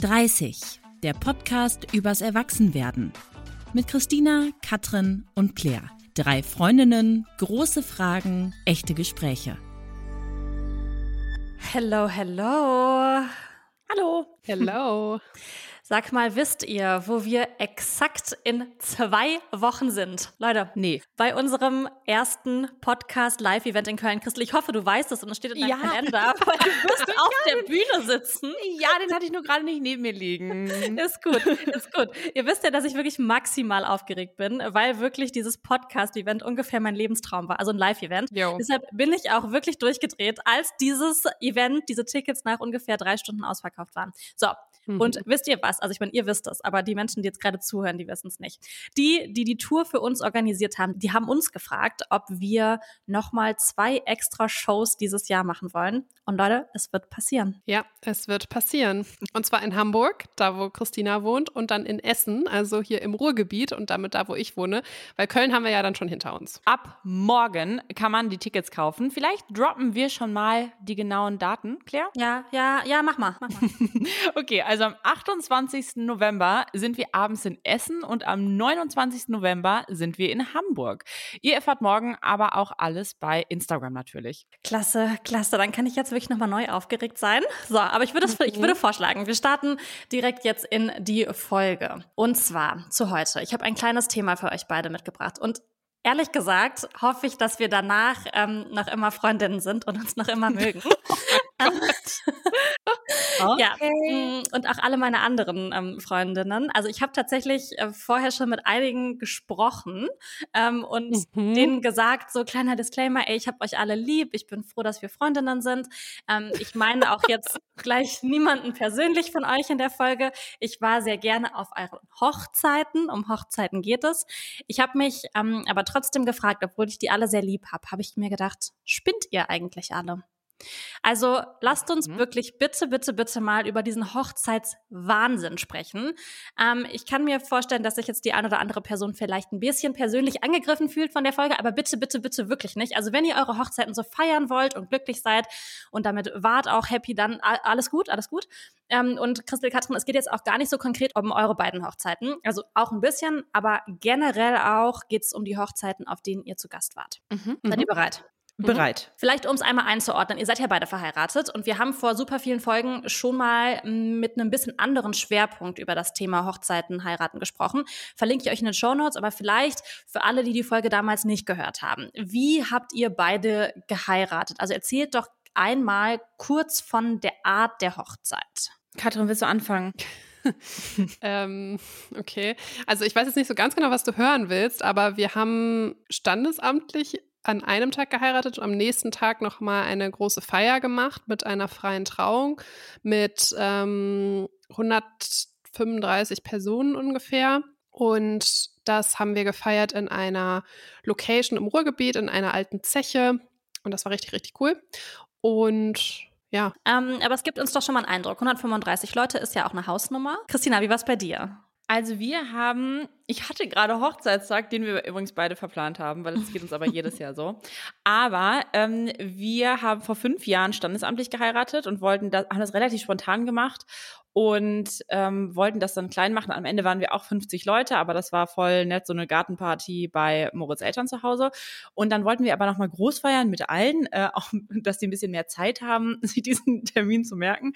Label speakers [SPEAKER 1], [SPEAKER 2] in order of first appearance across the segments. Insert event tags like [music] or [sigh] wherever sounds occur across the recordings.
[SPEAKER 1] 30, der Podcast übers Erwachsenwerden. Mit Christina, Katrin und Claire. Drei Freundinnen, große Fragen, echte Gespräche.
[SPEAKER 2] Hello, hello.
[SPEAKER 3] Hallo. [laughs]
[SPEAKER 4] Hello.
[SPEAKER 2] Sag mal, wisst ihr, wo wir exakt in zwei Wochen sind? Leute,
[SPEAKER 3] Nee.
[SPEAKER 2] bei unserem ersten Podcast-Live-Event in Köln. Christel, ich hoffe, du weißt es und es steht in deinem
[SPEAKER 3] Ja.
[SPEAKER 2] Kalender, weil du wirst [laughs] auf der Bühne sitzen.
[SPEAKER 3] Ja, den hatte ich nur gerade nicht neben mir liegen.
[SPEAKER 2] Ist gut, ist gut. Ihr wisst ja, dass ich wirklich maximal aufgeregt bin, weil wirklich dieses Podcast-Event ungefähr mein Lebenstraum war, also ein Live-Event. Deshalb bin ich auch wirklich durchgedreht, als dieses Event, diese Tickets nach ungefähr drei Stunden ausverkauft waren. So.
[SPEAKER 4] Mhm.
[SPEAKER 2] Und wisst ihr was? Also ich meine, ihr wisst es, aber die Menschen, die jetzt gerade zuhören, die wissen es nicht. Die, die die Tour für uns organisiert haben, die haben uns gefragt, ob wir nochmal zwei extra Shows dieses Jahr machen wollen. Und Leute, es wird passieren.
[SPEAKER 4] Ja, es wird passieren. Und zwar in Hamburg, da wo Christina wohnt, und dann in Essen, also hier im Ruhrgebiet und damit da, wo ich wohne. Weil Köln haben wir ja dann schon hinter uns.
[SPEAKER 3] Ab morgen kann man die Tickets kaufen. Vielleicht droppen wir schon mal die genauen Daten, Claire?
[SPEAKER 2] Ja, ja, ja, mach mal. Mach mal. [laughs]
[SPEAKER 3] Okay, also am 28. November sind wir abends in Essen und am 29. November sind wir in Hamburg. Ihr erfahrt morgen aber auch alles bei Instagram natürlich.
[SPEAKER 2] Klasse, klasse. Dann kann ich jetzt wirklich nochmal neu aufgeregt sein. So, aber ich würde, es- ich würde vorschlagen, wir starten direkt jetzt in die Folge. Und zwar zu heute. Ich habe ein kleines Thema für euch beide mitgebracht. Und ehrlich gesagt hoffe ich, dass wir danach ähm, noch immer Freundinnen sind und uns noch immer mögen. [laughs] [laughs] Ja, mm, und auch alle meine anderen ähm, Freundinnen. Also ich habe tatsächlich äh, vorher schon mit einigen gesprochen ähm, und
[SPEAKER 4] Mhm.
[SPEAKER 2] denen gesagt, so kleiner Disclaimer, ey, ich habe euch alle lieb, ich bin froh, dass wir Freundinnen sind. Ähm, ich meine auch jetzt gleich niemanden persönlich von euch in der Folge. Ich war sehr gerne auf euren Hochzeiten, um Hochzeiten geht es. Ich habe mich ähm, aber trotzdem gefragt, obwohl ich die alle sehr lieb habe, habe ich mir gedacht, spinnt ihr eigentlich alle? Also lasst uns
[SPEAKER 3] Mhm.
[SPEAKER 2] wirklich bitte, bitte, bitte mal über diesen Hochzeitswahnsinn sprechen. Ähm, ich kann mir vorstellen, dass sich jetzt die eine oder andere Person vielleicht ein bisschen persönlich angegriffen fühlt von der Folge, aber bitte, bitte, bitte wirklich nicht. Also wenn ihr eure Hochzeiten so feiern wollt und glücklich seid und damit wart auch happy, dann alles gut, alles gut. Ähm, und Christel Katrin, es geht jetzt auch gar nicht so konkret um eure beiden Hochzeiten. Also auch ein bisschen, aber generell auch geht es um die Hochzeiten, auf denen ihr zu Gast wart. Seid ihr bereit?
[SPEAKER 3] Bereit.
[SPEAKER 2] Vielleicht, um es einmal einzuordnen, ihr seid ja beide verheiratet und wir haben vor super vielen Folgen schon mal m, mit einem bisschen anderen Schwerpunkt über das Thema Hochzeiten, Heiraten gesprochen. Verlinke ich euch in den Show Notes, aber vielleicht für alle, die die Folge damals nicht gehört haben. Wie habt ihr beide geheiratet? Also erzählt doch einmal kurz von der Art der Hochzeit.
[SPEAKER 3] Katrin, willst du anfangen? [laughs]
[SPEAKER 4] Ähm, okay. Also ich weiß jetzt nicht so ganz genau, was du hören willst, aber wir haben standesamtlich an einem Tag geheiratet und am nächsten Tag nochmal eine große Feier gemacht mit einer freien Trauung mit ähm, 135 Personen ungefähr. Und das haben wir gefeiert in einer Location im Ruhrgebiet, in einer alten Zeche. Und das war richtig, richtig cool. Und ja,
[SPEAKER 2] Ähm, aber es gibt uns doch schon mal einen Eindruck. 135 Leute ist ja auch eine Hausnummer. Christina, wie war's bei dir?
[SPEAKER 3] Also wir haben, ich hatte gerade Hochzeitstag, den wir übrigens beide verplant haben, weil es geht uns aber jedes Jahr so. Aber ähm, wir haben vor fünf Jahren standesamtlich geheiratet und wollten das, haben das relativ spontan gemacht und ähm, wollten das dann klein machen. Am Ende waren wir auch 50 Leute, aber das war voll nett, so eine Gartenparty bei Moritz Eltern zu Hause. Und dann wollten wir aber nochmal groß feiern mit allen, äh, [laughs] auch, dass die ein bisschen mehr Zeit haben, [laughs] sich diesen Termin zu merken.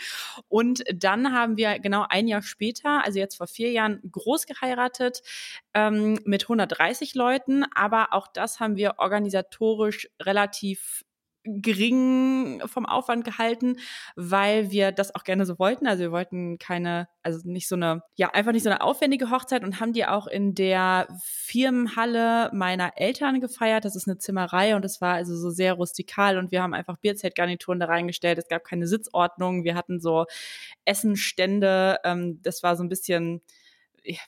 [SPEAKER 3] Und dann haben wir genau ein Jahr später, also jetzt vor vier Jahren, groß geheiratet ähm, mit 130 Leuten. Aber auch das haben wir organisatorisch relativ gering vom Aufwand gehalten, weil wir das auch gerne so wollten. Also wir wollten keine, also nicht so eine, ja, einfach nicht so eine aufwendige Hochzeit und haben die auch in der Firmenhalle meiner Eltern gefeiert. Das ist eine Zimmerei und es war also so sehr rustikal und wir haben einfach Bierzeltgarnituren da reingestellt. Es gab keine Sitzordnung. Wir hatten so Essenstände. Ähm, das war so ein bisschen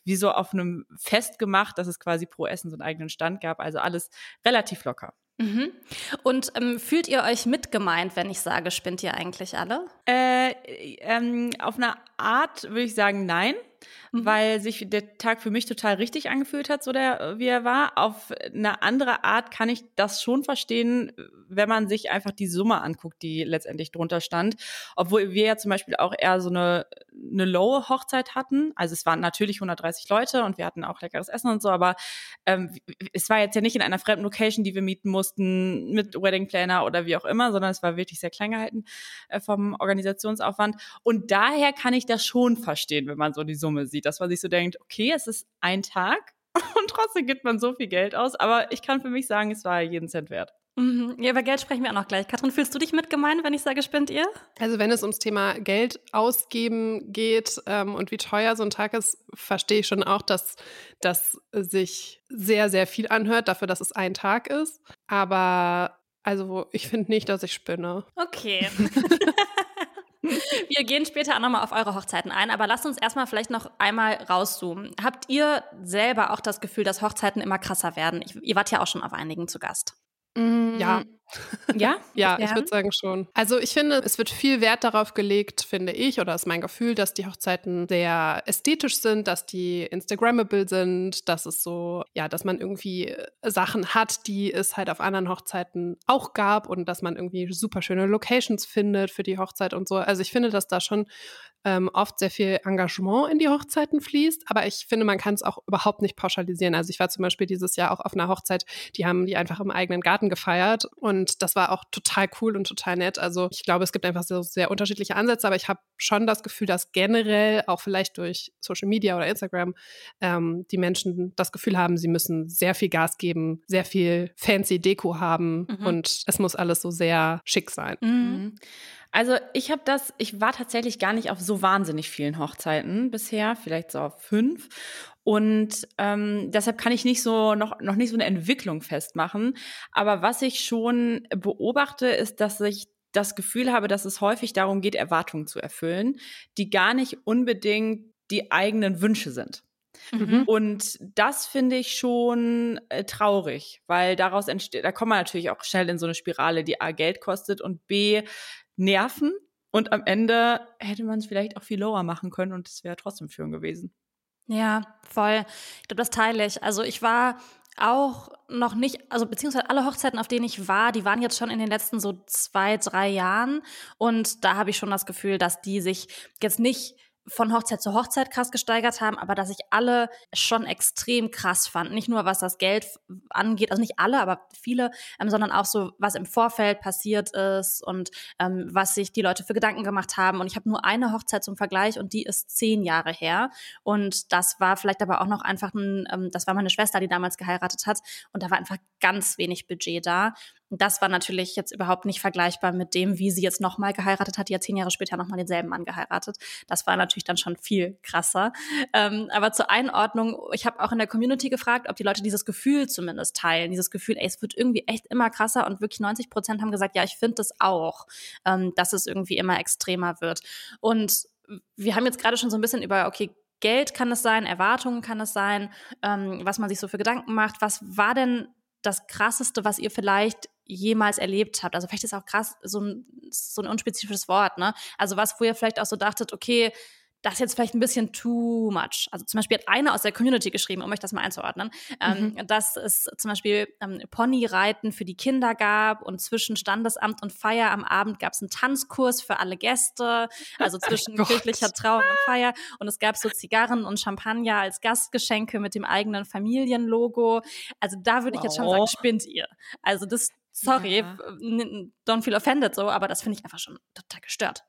[SPEAKER 3] wie so auf einem Fest gemacht, dass es quasi pro Essen so einen eigenen Stand gab. Also alles relativ locker.
[SPEAKER 2] Mhm. Und ähm, fühlt ihr euch mitgemeint, wenn ich sage, spinnt ihr eigentlich alle?
[SPEAKER 3] Äh, ähm, auf eine Art würde ich sagen, nein,
[SPEAKER 2] Mhm.
[SPEAKER 3] weil sich der Tag für mich total richtig angefühlt hat, so der, wie er war. Auf eine andere Art kann ich das schon verstehen, wenn man sich einfach die Summe anguckt, die letztendlich drunter stand. Obwohl wir ja zum Beispiel auch eher so eine eine Low-Hochzeit hatten. Also es waren natürlich 130 Leute und wir hatten auch leckeres Essen und so, aber ähm, es war jetzt ja nicht in einer fremden Location, die wir mieten mussten mit Wedding Planner oder wie auch immer, sondern es war wirklich sehr klein gehalten äh, vom Organisationsaufwand. Und daher kann ich das schon verstehen, wenn man so die Summe sieht, dass man sich so denkt, okay, es ist ein Tag [laughs] und trotzdem gibt man so viel Geld aus. Aber ich kann für mich sagen, es war jeden Cent wert.
[SPEAKER 2] Mhm. Ja, über Geld sprechen wir auch noch gleich. Katrin, fühlst du dich mitgemeint, wenn ich sage, spinnt ihr?
[SPEAKER 4] Also wenn es ums Thema Geld ausgeben geht ähm, und wie teuer so ein Tag ist, verstehe ich schon auch, dass das sich sehr, sehr viel anhört dafür, dass es ein Tag ist. Aber also ich finde nicht, dass ich spinne.
[SPEAKER 2] Okay. [laughs] [laughs] Wir gehen später auch nochmal auf eure Hochzeiten ein, aber lasst uns erstmal vielleicht noch einmal rauszoomen. Habt ihr selber auch das Gefühl, dass Hochzeiten immer krasser werden? Ich, ihr wart ja auch schon auf einigen zu Gast.
[SPEAKER 4] Ja.
[SPEAKER 2] Ja? [laughs]
[SPEAKER 4] Ja, ich würde sagen schon. Also ich finde, es wird viel Wert darauf gelegt, finde ich, oder ist mein Gefühl, dass die Hochzeiten sehr ästhetisch sind, dass die Instagrammable sind, dass es so, ja, dass man irgendwie äh, Sachen hat, die es halt auf anderen Hochzeiten auch gab und dass man irgendwie super schöne Locations findet für die Hochzeit und so. Also ich finde, dass da schon ähm, oft sehr viel Engagement in die Hochzeiten fließt, aber ich finde, man kann es auch überhaupt nicht pauschalisieren. Also ich war zum Beispiel dieses Jahr auch auf einer Hochzeit, die haben die einfach im eigenen Garten gefeiert und das war auch total cool und total nett. Also ich glaube, es gibt einfach so sehr unterschiedliche Ansätze, aber ich habe schon das Gefühl, dass generell auch vielleicht durch Social Media oder Instagram ähm, die Menschen das Gefühl haben, sie müssen sehr viel Gas geben, sehr viel fancy Deko haben mhm. und es muss alles so sehr schick sein. Mhm.
[SPEAKER 3] Also ich habe das, ich war tatsächlich gar nicht auf so wahnsinnig vielen Hochzeiten bisher, vielleicht so auf fünf. Und ähm, deshalb kann ich nicht so noch, noch nicht so eine Entwicklung festmachen. Aber was ich schon beobachte, ist, dass ich das Gefühl habe, dass es häufig darum geht, Erwartungen zu erfüllen, die gar nicht unbedingt die eigenen Wünsche sind. Mhm. Und das finde ich schon äh, traurig, weil daraus entsteht, da kommt man natürlich auch schnell in so eine Spirale, die A Geld kostet und B nerven. Und am Ende hätte man es vielleicht auch viel lower machen können und es wäre trotzdem schön gewesen.
[SPEAKER 2] Ja, voll. Ich glaube, das teile ich. Also ich war auch noch nicht, also beziehungsweise alle Hochzeiten, auf denen ich war, die waren jetzt schon in den letzten so zwei, drei Jahren. Und da habe ich schon das Gefühl, dass die sich jetzt nicht von Hochzeit zu Hochzeit krass gesteigert haben, aber dass ich alle schon extrem krass fand. Nicht nur was das Geld angeht, also nicht alle, aber viele, ähm, sondern auch so, was im Vorfeld passiert ist und ähm, was sich die Leute für Gedanken gemacht haben. Und ich habe nur eine Hochzeit zum Vergleich und die ist zehn Jahre her. Und das war vielleicht aber auch noch einfach ein, ähm, das war meine Schwester, die damals geheiratet hat. Und da war einfach ganz wenig Budget da. Das war natürlich jetzt überhaupt nicht vergleichbar mit dem, wie sie jetzt nochmal geheiratet hat. Die hat zehn Jahre später nochmal denselben Mann geheiratet. Das war natürlich dann schon viel krasser. Ähm, aber zur Einordnung, ich habe auch in der Community gefragt, ob die Leute dieses Gefühl zumindest teilen. Dieses Gefühl, ey, es wird irgendwie echt immer krasser und wirklich 90 Prozent haben gesagt, ja, ich finde das auch, ähm, dass es irgendwie immer extremer wird. Und wir haben jetzt gerade schon so ein bisschen über, okay, Geld kann es sein, Erwartungen kann es sein, ähm, was man sich so für Gedanken macht. Was war denn das Krasseste, was ihr vielleicht jemals erlebt habt? Also vielleicht ist auch krass so ein, so ein unspezifisches Wort, ne? Also was, wo ihr vielleicht auch so dachtet, okay, das ist jetzt vielleicht ein bisschen too much. Also zum Beispiel hat einer aus der Community geschrieben, um euch das mal einzuordnen, ähm, mhm. dass es zum Beispiel ähm, Ponyreiten für die Kinder gab und zwischen Standesamt und Feier am Abend gab es einen Tanzkurs für alle Gäste, also [laughs] zwischen kirchlicher Trauung und Feier und es gab so Zigarren und Champagner als Gastgeschenke mit dem eigenen Familienlogo. Also da würde wow. ich jetzt schon sagen, spinnt ihr. Also das, sorry, ja. don't feel offended so, aber das finde ich einfach schon total gestört.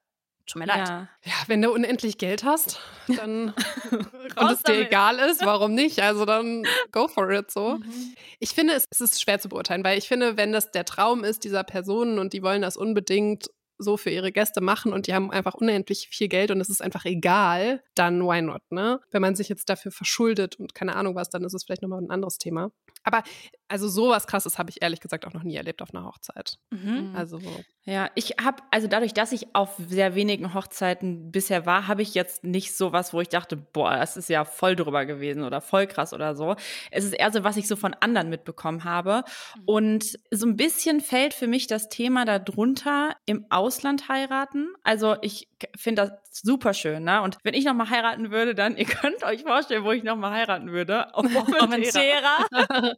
[SPEAKER 2] Tut mir leid.
[SPEAKER 4] Ja. ja, wenn du unendlich Geld hast, dann [laughs] und es dir egal ist, warum nicht? Also dann go for it so. Mhm. Ich finde, es, es ist schwer zu beurteilen, weil ich finde, wenn das der Traum ist dieser Personen und die wollen das unbedingt so für ihre Gäste machen und die haben einfach unendlich viel Geld und es ist einfach egal, dann why not, ne? Wenn man sich jetzt dafür verschuldet und keine Ahnung was, dann ist es vielleicht nochmal ein anderes Thema. Aber also sowas krasses habe ich ehrlich gesagt auch noch nie erlebt auf einer Hochzeit. Mhm.
[SPEAKER 3] Also ja, ich habe also dadurch, dass ich auf sehr wenigen Hochzeiten bisher war, habe ich jetzt nicht sowas, wo ich dachte, boah, das ist ja voll drüber gewesen oder voll krass oder so. Es ist eher so, was ich so von anderen mitbekommen habe mhm. und so ein bisschen fällt für mich das Thema darunter im Ausland heiraten. Also ich finde das super schön, ne? Und wenn ich noch mal heiraten würde, dann [laughs] ihr könnt euch vorstellen, wo ich noch mal heiraten würde. Auf [laughs]
[SPEAKER 2] Formentera. [laughs]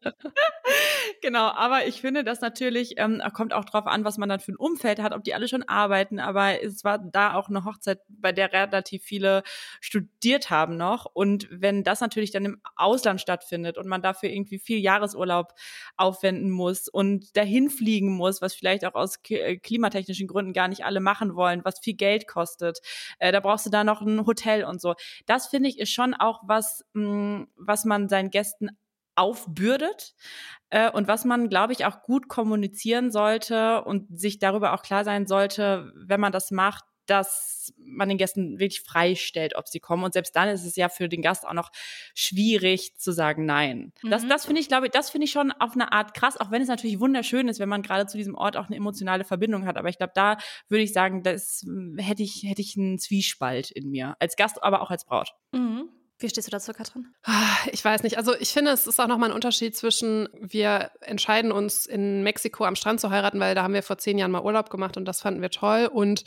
[SPEAKER 3] genau, aber ich finde, das natürlich ähm, kommt auch drauf an, was man dann für ein Umfeld hat, ob die alle schon arbeiten. Aber es war da auch eine Hochzeit, bei der relativ viele studiert haben noch. Und wenn das natürlich dann im Ausland stattfindet und man dafür irgendwie viel Jahresurlaub aufwenden muss und dahin fliegen muss, was vielleicht auch aus äh, klimatechnischen Gründen gar nicht alle machen wollen, was viel Geld kostet, äh, da brauchst du da noch ein Hotel und so. Das finde ich ist schon auch was, mh, mm, was man seinen Gästen aufbürdet äh, und was man, glaube ich, auch gut kommunizieren sollte und sich darüber auch klar sein sollte, wenn man das macht, dass man den Gästen wirklich freistellt, ob sie kommen. Und selbst dann ist es ja für den Gast auch noch schwierig zu sagen Nein. Mhm. Das, das finde ich, glaube ich, das finde ich schon auf eine Art krass, auch wenn es natürlich wunderschön ist, wenn man gerade zu diesem Ort auch eine emotionale Verbindung hat. Aber ich glaube, da würde ich sagen, das hätte ich, hätte ich einen Zwiespalt in mir. Als Gast, aber auch als Braut.
[SPEAKER 2] Mhm. Wie stehst du dazu, Katrin?
[SPEAKER 4] Ah, ich weiß nicht. Also ich finde, es ist auch nochmal ein Unterschied zwischen, wir entscheiden uns in Mexiko am Strand zu heiraten, weil da haben wir vor zehn Jahren mal Urlaub gemacht und das fanden wir toll. Und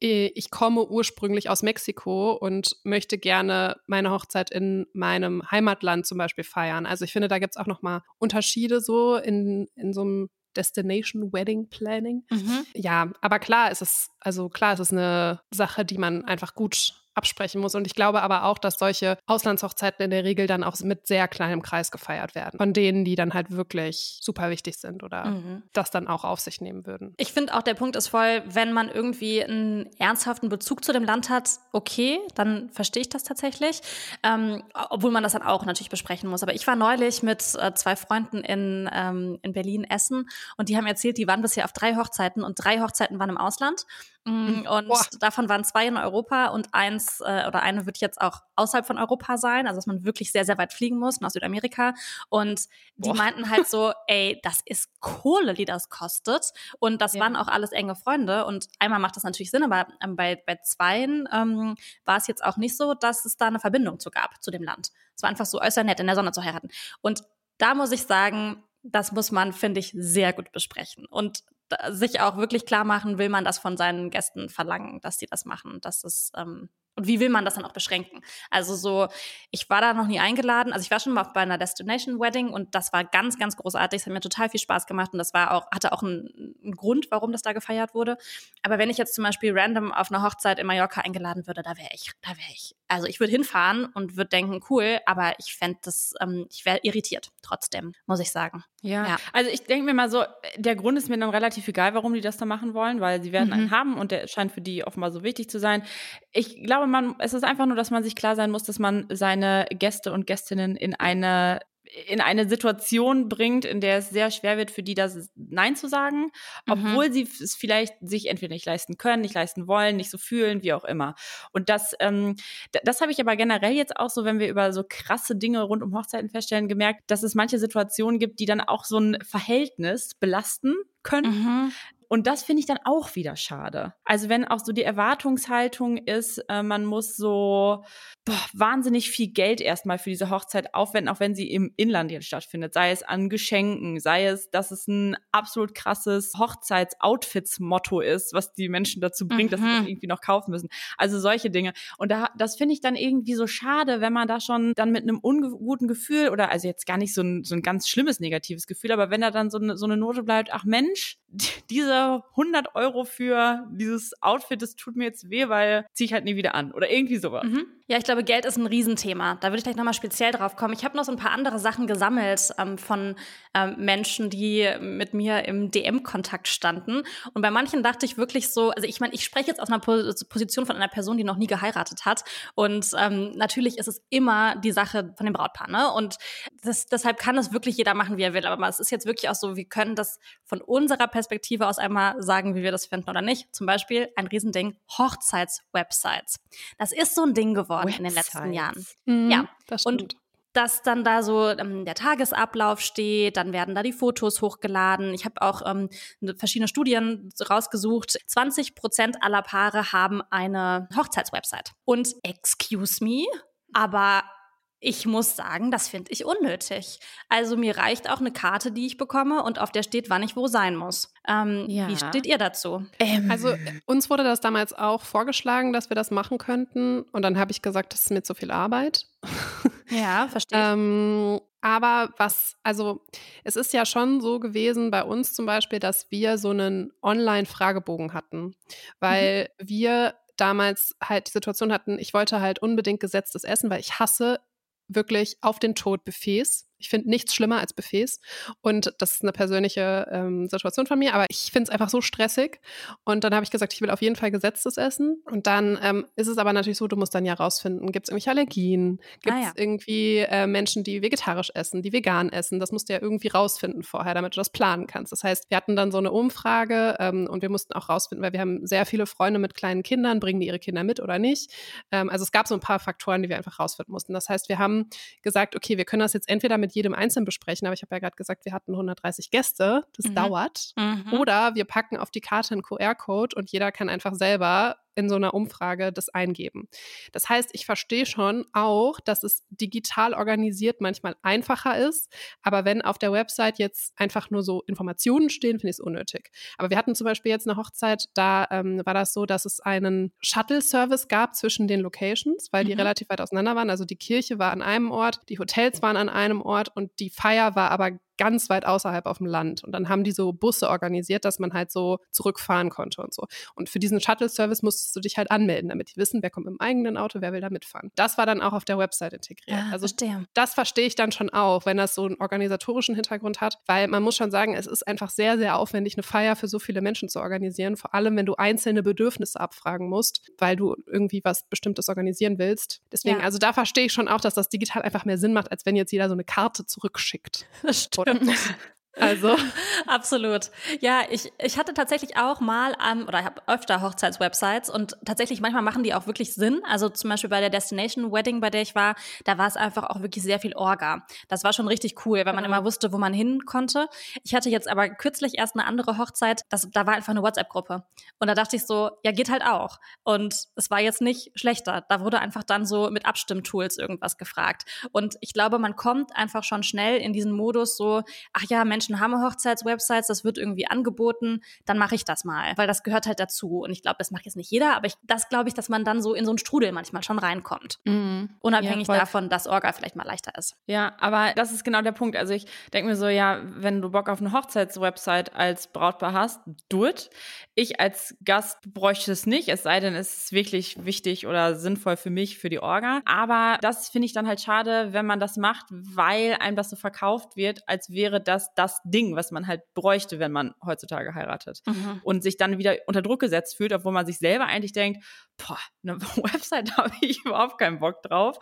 [SPEAKER 4] äh, ich komme ursprünglich aus Mexiko und möchte gerne meine Hochzeit in meinem Heimatland zum Beispiel feiern. Also ich finde, da gibt es auch nochmal Unterschiede so in, in so einem Destination Wedding Planning. Mhm. Ja, aber klar ist es, also klar ist es eine Sache, die man einfach gut absprechen muss. Und ich glaube aber auch, dass solche Auslandshochzeiten in der Regel dann auch mit sehr kleinem Kreis gefeiert werden. Von denen, die dann halt wirklich super wichtig sind oder mhm. das dann auch auf sich nehmen würden.
[SPEAKER 2] Ich finde auch, der Punkt ist voll, wenn man irgendwie einen ernsthaften Bezug zu dem Land hat, okay, dann verstehe ich das tatsächlich. Ähm, obwohl man das dann auch natürlich besprechen muss. Aber ich war neulich mit äh, zwei Freunden in, ähm, in Berlin essen und die haben erzählt, die waren bisher auf drei Hochzeiten und drei Hochzeiten waren im Ausland. Mm, hm. Und Boah. davon waren zwei in Europa und eins äh, oder eine wird jetzt auch außerhalb von Europa sein, also dass man wirklich sehr, sehr weit fliegen muss nach Südamerika. Und die Boah. meinten halt so, [laughs] ey, das ist Kohle, die das kostet. Und das ja. waren auch alles enge Freunde. Und einmal macht das natürlich Sinn, aber ähm, bei, bei zweien ähm, war es jetzt auch nicht so, dass es da eine Verbindung zu gab zu dem Land. Es war einfach so äußerst nett, in der Sonne zu heiraten. Und da muss ich sagen, das muss man, finde ich, sehr gut besprechen. Und sich auch wirklich klar machen, will man das von seinen Gästen verlangen, dass sie das machen. Das ist ähm, und wie will man das dann auch beschränken? Also so, ich war da noch nie eingeladen. Also ich war schon mal bei einer Destination Wedding und das war ganz, ganz großartig. Es hat mir total viel Spaß gemacht und das war auch, hatte auch einen, einen, Grund, warum das da gefeiert wurde. Aber wenn ich jetzt zum Beispiel random auf eine Hochzeit in Mallorca eingeladen würde, da wäre ich, da wäre ich, also ich würde hinfahren und würde denken, cool, aber ich fände das, ähm, ich wäre irritiert trotzdem, muss ich sagen.
[SPEAKER 3] Ja. ja. Also ich denke mir mal so, der Grund ist mir dann relativ egal, warum die das da machen wollen, weil sie werden mhm. einen haben und der scheint für die offenbar so wichtig zu sein. Ich glaube, man, es ist einfach nur, dass man sich klar sein muss, dass man seine Gäste und Gästinnen in eine in eine Situation bringt, in der es sehr schwer wird für die, das Nein zu sagen, mhm. obwohl mhm. sie es vielleicht sich entweder nicht leisten können, nicht leisten wollen, nicht so fühlen, wie auch immer. Und das, ähm, das habe ich aber generell jetzt auch so, wenn wir über so krasse Dinge rund um Hochzeiten feststellen, gemerkt, dass es manche Situationen gibt, die dann auch so ein Verhältnis belasten können, mhm. Und das finde ich dann auch wieder schade. Also wenn auch so die Erwartungshaltung ist, äh, man muss so boah, wahnsinnig viel Geld erstmal für diese Hochzeit aufwenden, auch wenn sie im Inland jetzt stattfindet. Sei es an Geschenken, sei es, dass es ein absolut krasses Hochzeits-Outfits-Motto ist, was die Menschen dazu bringt, mhm. dass sie das mhm. irgendwie noch kaufen müssen. Also solche Dinge. Und da, das finde ich dann irgendwie so schade, wenn man da schon dann mit einem unguten Gefühl oder also jetzt gar nicht so ein, so ein ganz schlimmes negatives Gefühl, aber wenn da dann so eine, so eine Note bleibt, ach Mensch, diese 100 Euro für dieses Outfit, das tut mir jetzt weh, weil ziehe ich halt nie wieder an oder irgendwie sowas.
[SPEAKER 2] Mhm. Ja, ich glaube, Geld ist ein Riesenthema. Da würde ich gleich nochmal speziell drauf kommen. Ich habe noch so ein paar andere Sachen gesammelt ähm, von ähm, Menschen, die mit mir im DM-Kontakt standen. Und bei manchen dachte ich wirklich so, also ich meine, ich spreche jetzt aus einer Position von einer Person, die noch nie geheiratet hat. Und ähm, natürlich ist es immer die Sache von dem Brautpaar. Ne? Und das, deshalb kann es wirklich jeder machen, wie er will. Aber es ist jetzt wirklich auch so, wir können das von unserer Perspektive aus einmal sagen, wie wir das finden oder nicht. Zum Beispiel ein Riesending, Hochzeits-Websites. Das ist so ein Ding geworden Websites. in den letzten Jahren.
[SPEAKER 4] Mhm, ja, das stimmt. Und
[SPEAKER 2] dass dann da so ähm, der Tagesablauf steht, dann werden da die Fotos hochgeladen. Ich habe auch ähm, ne, verschiedene Studien rausgesucht. 20 Prozent aller Paare haben eine Hochzeitswebsite. Und excuse me, aber ich muss sagen, das finde ich unnötig. Also mir reicht auch eine Karte, die ich bekomme und auf der steht, wann ich wo sein muss. Ähm, ja. Wie steht ihr dazu?
[SPEAKER 4] Ähm. Also uns wurde das damals auch vorgeschlagen, dass wir das machen könnten. Und dann habe ich gesagt, das ist mir zu viel Arbeit.
[SPEAKER 2] Ja, [laughs] verstehe. ähm,
[SPEAKER 4] Aber was, also es ist ja schon so gewesen bei uns zum Beispiel, dass wir so einen Online-Fragebogen hatten,
[SPEAKER 2] Mhm.
[SPEAKER 4] weil wir damals halt die Situation hatten, ich wollte halt unbedingt gesetztes Essen, weil ich hasse wirklich auf den Tod Buffets. Ich finde nichts schlimmer als Buffets. Und das ist eine persönliche ähm, Situation von mir, aber ich finde es einfach so stressig. Und dann habe ich gesagt, ich will auf jeden Fall gesetztes Essen. Und dann ähm, ist es aber natürlich so, du musst dann ja rausfinden, gibt es irgendwelche Allergien? Gibt es
[SPEAKER 2] Ah, ja.
[SPEAKER 4] irgendwie äh, Menschen, die vegetarisch essen, die vegan essen? Das musst du ja irgendwie rausfinden vorher, damit du das planen kannst. Das heißt, wir hatten dann so eine Umfrage ähm, und wir mussten auch rausfinden, weil wir haben sehr viele Freunde mit kleinen Kindern, bringen die ihre Kinder mit oder nicht? Ähm, also es gab so ein paar Faktoren, die wir einfach rausfinden mussten. Das heißt, wir haben gesagt, okay, wir können das jetzt entweder mit jedem einzeln besprechen, aber ich habe ja gerade gesagt, wir hatten 130 Gäste, das
[SPEAKER 2] Mhm.
[SPEAKER 4] dauert.
[SPEAKER 2] Mhm.
[SPEAKER 4] Oder wir packen auf die Karte einen QR-Code und jeder kann einfach selber in so einer Umfrage das eingeben. Das heißt, ich verstehe schon auch, dass es digital organisiert manchmal einfacher ist, aber wenn auf der Website jetzt einfach nur so Informationen stehen, finde ich es unnötig. Aber wir hatten zum Beispiel jetzt eine Hochzeit, da ähm, war das so, dass es einen Shuttle-Service gab zwischen den Locations, weil die
[SPEAKER 2] Mhm.
[SPEAKER 4] relativ weit auseinander waren. Also die Kirche war an einem Ort, die Hotels waren an einem Ort und die Feier war aber ganz weit außerhalb auf dem Land. Und dann haben die so Busse organisiert, dass man halt so zurückfahren konnte und so. Und für diesen Shuttle-Service musstest du dich halt anmelden, damit die wissen, wer kommt im eigenen Auto, wer will da mitfahren. Das war dann auch auf der Website integriert.
[SPEAKER 2] Ja,
[SPEAKER 4] also
[SPEAKER 2] verstehe.
[SPEAKER 4] das verstehe ich dann schon auch, wenn das so einen organisatorischen Hintergrund hat, weil man muss schon sagen, es ist einfach sehr, sehr aufwendig, eine Feier für so viele Menschen zu organisieren, vor allem wenn du einzelne Bedürfnisse abfragen musst, weil du irgendwie was Bestimmtes organisieren willst. Deswegen,
[SPEAKER 2] Ja.
[SPEAKER 4] also da verstehe ich schon auch, dass das digital einfach mehr Sinn macht, als wenn jetzt jeder so eine Karte zurückschickt.
[SPEAKER 2] Das
[SPEAKER 4] Oder? Also, [laughs]
[SPEAKER 2] Absolut. Ja, ich, ich hatte tatsächlich auch mal ähm, oder ich habe öfter Hochzeitswebsites und tatsächlich manchmal machen die auch wirklich Sinn. Also zum Beispiel bei der Destination Wedding, bei der ich war, da war es einfach auch wirklich sehr viel Orga. Das war schon richtig cool, weil man
[SPEAKER 4] Ja.
[SPEAKER 2] immer wusste, wo man hin konnte. Ich hatte jetzt aber kürzlich erst eine andere Hochzeit, das, da war einfach eine WhatsApp-Gruppe. Und da dachte ich so, ja, geht halt auch. Und es war jetzt nicht schlechter. Da wurde einfach dann so mit Abstimmtools irgendwas gefragt. Und ich glaube, man kommt einfach schon schnell in diesen Modus so, ach ja, Menschen haben Hochzeitswebsites, das wird irgendwie angeboten, dann mache ich das mal, weil das gehört halt dazu. Und ich glaube, das macht jetzt nicht jeder, aber ich, das glaube ich, dass man dann so in so einen Strudel manchmal schon reinkommt. Unabhängig
[SPEAKER 3] voll.
[SPEAKER 2] davon, dass Orga vielleicht mal leichter ist.
[SPEAKER 3] Ja, aber das ist genau der Punkt. Also ich denke mir so, ja, wenn du Bock auf eine Hochzeitswebsite als Brautpaar hast, do it. Ich als Gast bräuchte es nicht, es sei denn, es ist wirklich wichtig oder sinnvoll für mich, für die Orga. Aber das finde ich dann halt schade, wenn man das macht, weil einem das so verkauft wird, als wäre das das Ding, was man halt bräuchte, wenn man heutzutage heiratet. und sich dann wieder unter Druck gesetzt fühlt, obwohl man sich selber eigentlich denkt, boah, eine [laughs] Website [laughs] habe ich überhaupt keinen Bock drauf.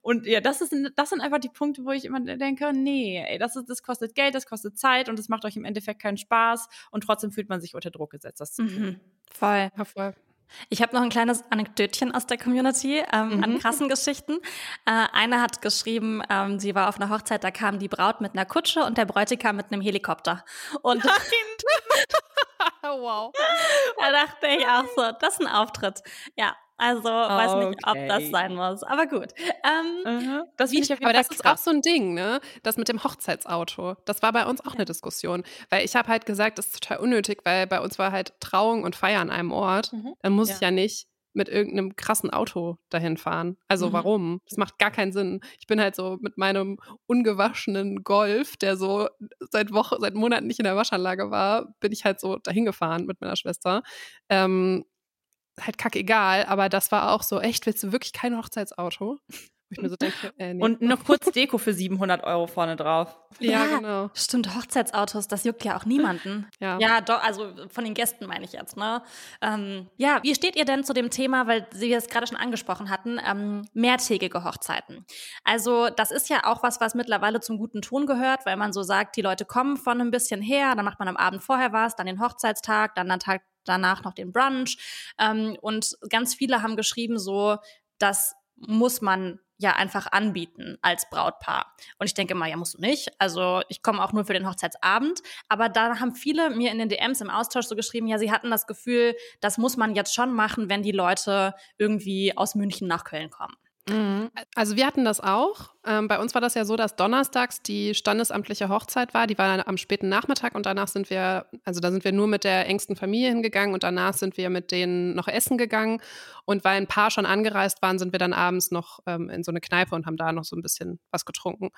[SPEAKER 3] Und ja, das, ist, das sind einfach die Punkte, wo ich immer denke, nee, ey, das, ist, das kostet Geld, das kostet Zeit und es macht euch im Endeffekt keinen Spaß und trotzdem fühlt man sich unter Druck gesetzt, das.
[SPEAKER 2] Mhm. Voll.
[SPEAKER 4] ja, voll.
[SPEAKER 2] Ich habe noch ein kleines Anekdötchen aus der Community ähm, an krassen Geschichten. Äh, eine hat geschrieben, ähm, sie war auf einer Hochzeit, da kam die Braut mit einer Kutsche und der Bräutigam mit einem Helikopter. Und [laughs]
[SPEAKER 4] wow. [laughs]
[SPEAKER 2] da dachte ich auch so, das ist ein Auftritt. Ja, also weiß nicht, ob das
[SPEAKER 3] Okay.
[SPEAKER 2] sein muss. Aber gut. Ähm,
[SPEAKER 3] Mhm. Das ich
[SPEAKER 4] Aber
[SPEAKER 3] Fall
[SPEAKER 4] das ist auch so ein Ding, ne? Das mit dem Hochzeitsauto. Das war bei uns auch eine Diskussion. Weil ich habe halt gesagt, das ist total unnötig, weil bei uns war halt Trauung und Feier an einem Ort.
[SPEAKER 2] Mhm.
[SPEAKER 4] Dann muss
[SPEAKER 3] Ja.
[SPEAKER 4] ich ja nicht mit irgendeinem krassen Auto dahin fahren. Also
[SPEAKER 2] Mhm.
[SPEAKER 4] warum? Das macht gar keinen Sinn. Ich bin halt so mit meinem ungewaschenen Golf, der so seit Wochen, seit Monaten nicht in der Waschanlage war, bin ich halt so dahin gefahren mit meiner Schwester. Ähm, halt kackegal, aber das war auch so, echt, willst du wirklich kein Hochzeitsauto? Wo ich mir so denke, äh, nee.
[SPEAKER 3] Und noch kurz [laughs] Deko für 700 Euro vorne drauf.
[SPEAKER 4] ja,
[SPEAKER 2] Ja.
[SPEAKER 4] genau.
[SPEAKER 2] Stimmt, Hochzeitsautos, das juckt ja auch niemanden.
[SPEAKER 4] Ja.
[SPEAKER 2] Ja, doch, also von den Gästen meine ich jetzt, ne? Ähm, ja, wie steht ihr denn zu dem Thema, weil Sie es gerade schon angesprochen hatten, ähm, mehrtägige Hochzeiten? Also, das ist ja auch was, was mittlerweile zum guten Ton gehört, weil man so sagt, die Leute kommen von ein bisschen her, dann macht man am Abend vorher was, dann den Hochzeitstag, dann den Tag danach noch den Brunch. Ähm, und ganz viele haben geschrieben, so, das muss man ja einfach anbieten als Brautpaar. Und ich denke mal, ja, musst du nicht. Also ich komme auch nur für den Hochzeitsabend. Aber da haben viele mir in den DMs im Austausch so geschrieben, ja, sie hatten das Gefühl, das muss man jetzt schon machen, wenn die Leute irgendwie aus München nach Köln kommen.
[SPEAKER 4] Mhm. Also wir hatten das auch. Ähm, bei uns war das ja so, dass donnerstags die standesamtliche Hochzeit war. Die war am späten Nachmittag und danach sind wir, also da sind wir nur mit der engsten Familie hingegangen und danach sind wir mit denen noch essen gegangen. Und weil ein paar schon angereist waren, sind wir dann abends noch ähm, in so eine Kneipe und haben da noch so ein bisschen was getrunken.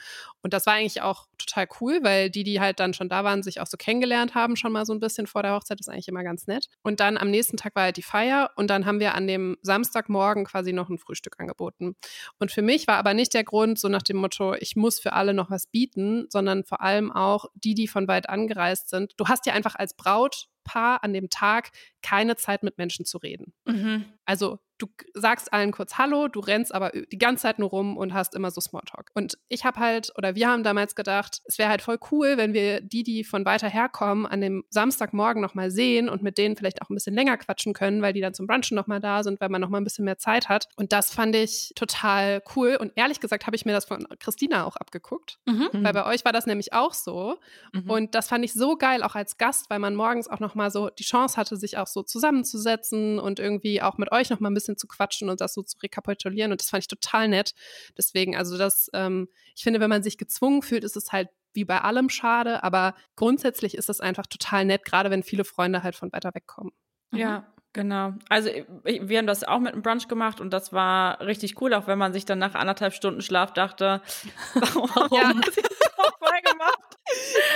[SPEAKER 4] Und das war eigentlich auch total cool, weil die, die halt dann schon da waren, sich auch so kennengelernt haben, schon mal so ein bisschen vor der Hochzeit, ist eigentlich immer ganz nett. Und dann am nächsten Tag war halt die Feier und dann haben wir an dem Samstagmorgen quasi noch ein Frühstück angeboten. Und für mich war aber nicht der Grund so nach dem Motto, ich muss für alle noch was bieten, sondern vor allem auch die, die von weit angereist sind. Du hast ja einfach als Brautpaar an dem Tag keine Zeit mit Menschen zu reden. Mhm. Also du sagst allen kurz Hallo, du rennst aber die ganze Zeit nur rum und hast immer so Smalltalk. Und ich habe halt, oder wir haben damals gedacht, es wäre halt voll cool, wenn wir die, die von weiter herkommen, an dem Samstagmorgen nochmal sehen und mit denen vielleicht auch ein bisschen länger quatschen können, weil die dann zum Brunchen nochmal da sind, weil man nochmal ein bisschen mehr Zeit hat. Und das fand ich total cool. Und ehrlich gesagt habe ich mir das von Christina auch abgeguckt, mhm. weil bei euch war das nämlich auch so. Mhm. Und das fand ich so geil, auch als Gast, weil man morgens auch nochmal so die Chance hatte, sich auch so zusammenzusetzen und irgendwie auch mit euch nochmal ein bisschen zu quatschen und das so zu rekapitulieren. Und das fand ich total nett. Deswegen, also das, ähm, ich finde, wenn man sich gezwungen fühlt, ist es halt wie bei allem schade, aber grundsätzlich ist es einfach total nett, gerade wenn viele Freunde halt von weiter weg kommen.
[SPEAKER 3] Ja, mhm. Genau. Also wir haben das auch mit einem Brunch gemacht und das war richtig cool, auch wenn man sich dann nach anderthalb Stunden Schlaf dachte, [laughs] [laughs] warum ja. ich das nochmal gemacht?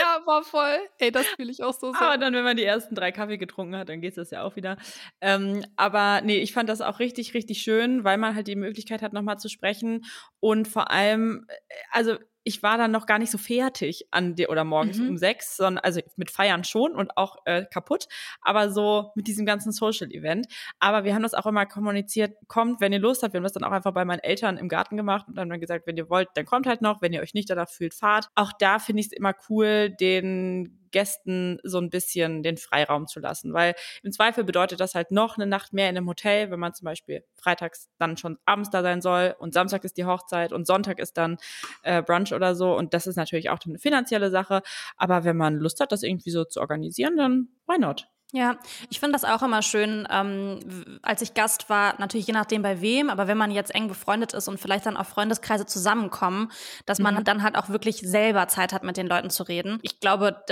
[SPEAKER 4] Ja, war voll. Ey, das fühle ich auch so
[SPEAKER 3] sehr. Aber dann, wenn man die ersten drei Kaffee getrunken hat, dann geht das ja auch wieder. Ähm, aber nee, ich fand das auch richtig, richtig schön, weil man halt die Möglichkeit hat, nochmal zu sprechen. Und vor allem, äh, also ich war dann noch gar nicht so fertig an dir oder morgens mhm. um sechs, sondern also mit Feiern schon und auch äh, kaputt, aber so mit diesem ganzen Social-Event. Aber wir haben das auch immer kommuniziert, kommt, wenn ihr Lust habt. Wir haben das dann auch einfach bei meinen Eltern im Garten gemacht und dann haben gesagt, wenn ihr wollt, dann kommt halt noch, wenn ihr euch nicht danach fühlt, fahrt. Auch da finde ich es immer cool, den Gästen so ein bisschen den Freiraum zu lassen. Weil im Zweifel bedeutet das halt noch eine Nacht mehr in einem Hotel, wenn man zum Beispiel freitags dann schon abends da sein soll und Samstag ist die Hochzeit und Sonntag ist dann äh, Brunch oder so. Und das ist natürlich auch eine finanzielle Sache. Aber wenn man Lust hat, das irgendwie so zu organisieren, dann why not?
[SPEAKER 2] Ja, ich finde das auch immer schön, ähm, als ich Gast war, natürlich je nachdem bei wem, aber wenn man jetzt eng befreundet ist und vielleicht dann auch Freundeskreise zusammenkommen, dass man mhm. dann halt auch wirklich selber Zeit hat, mit den Leuten zu reden. Ich glaube,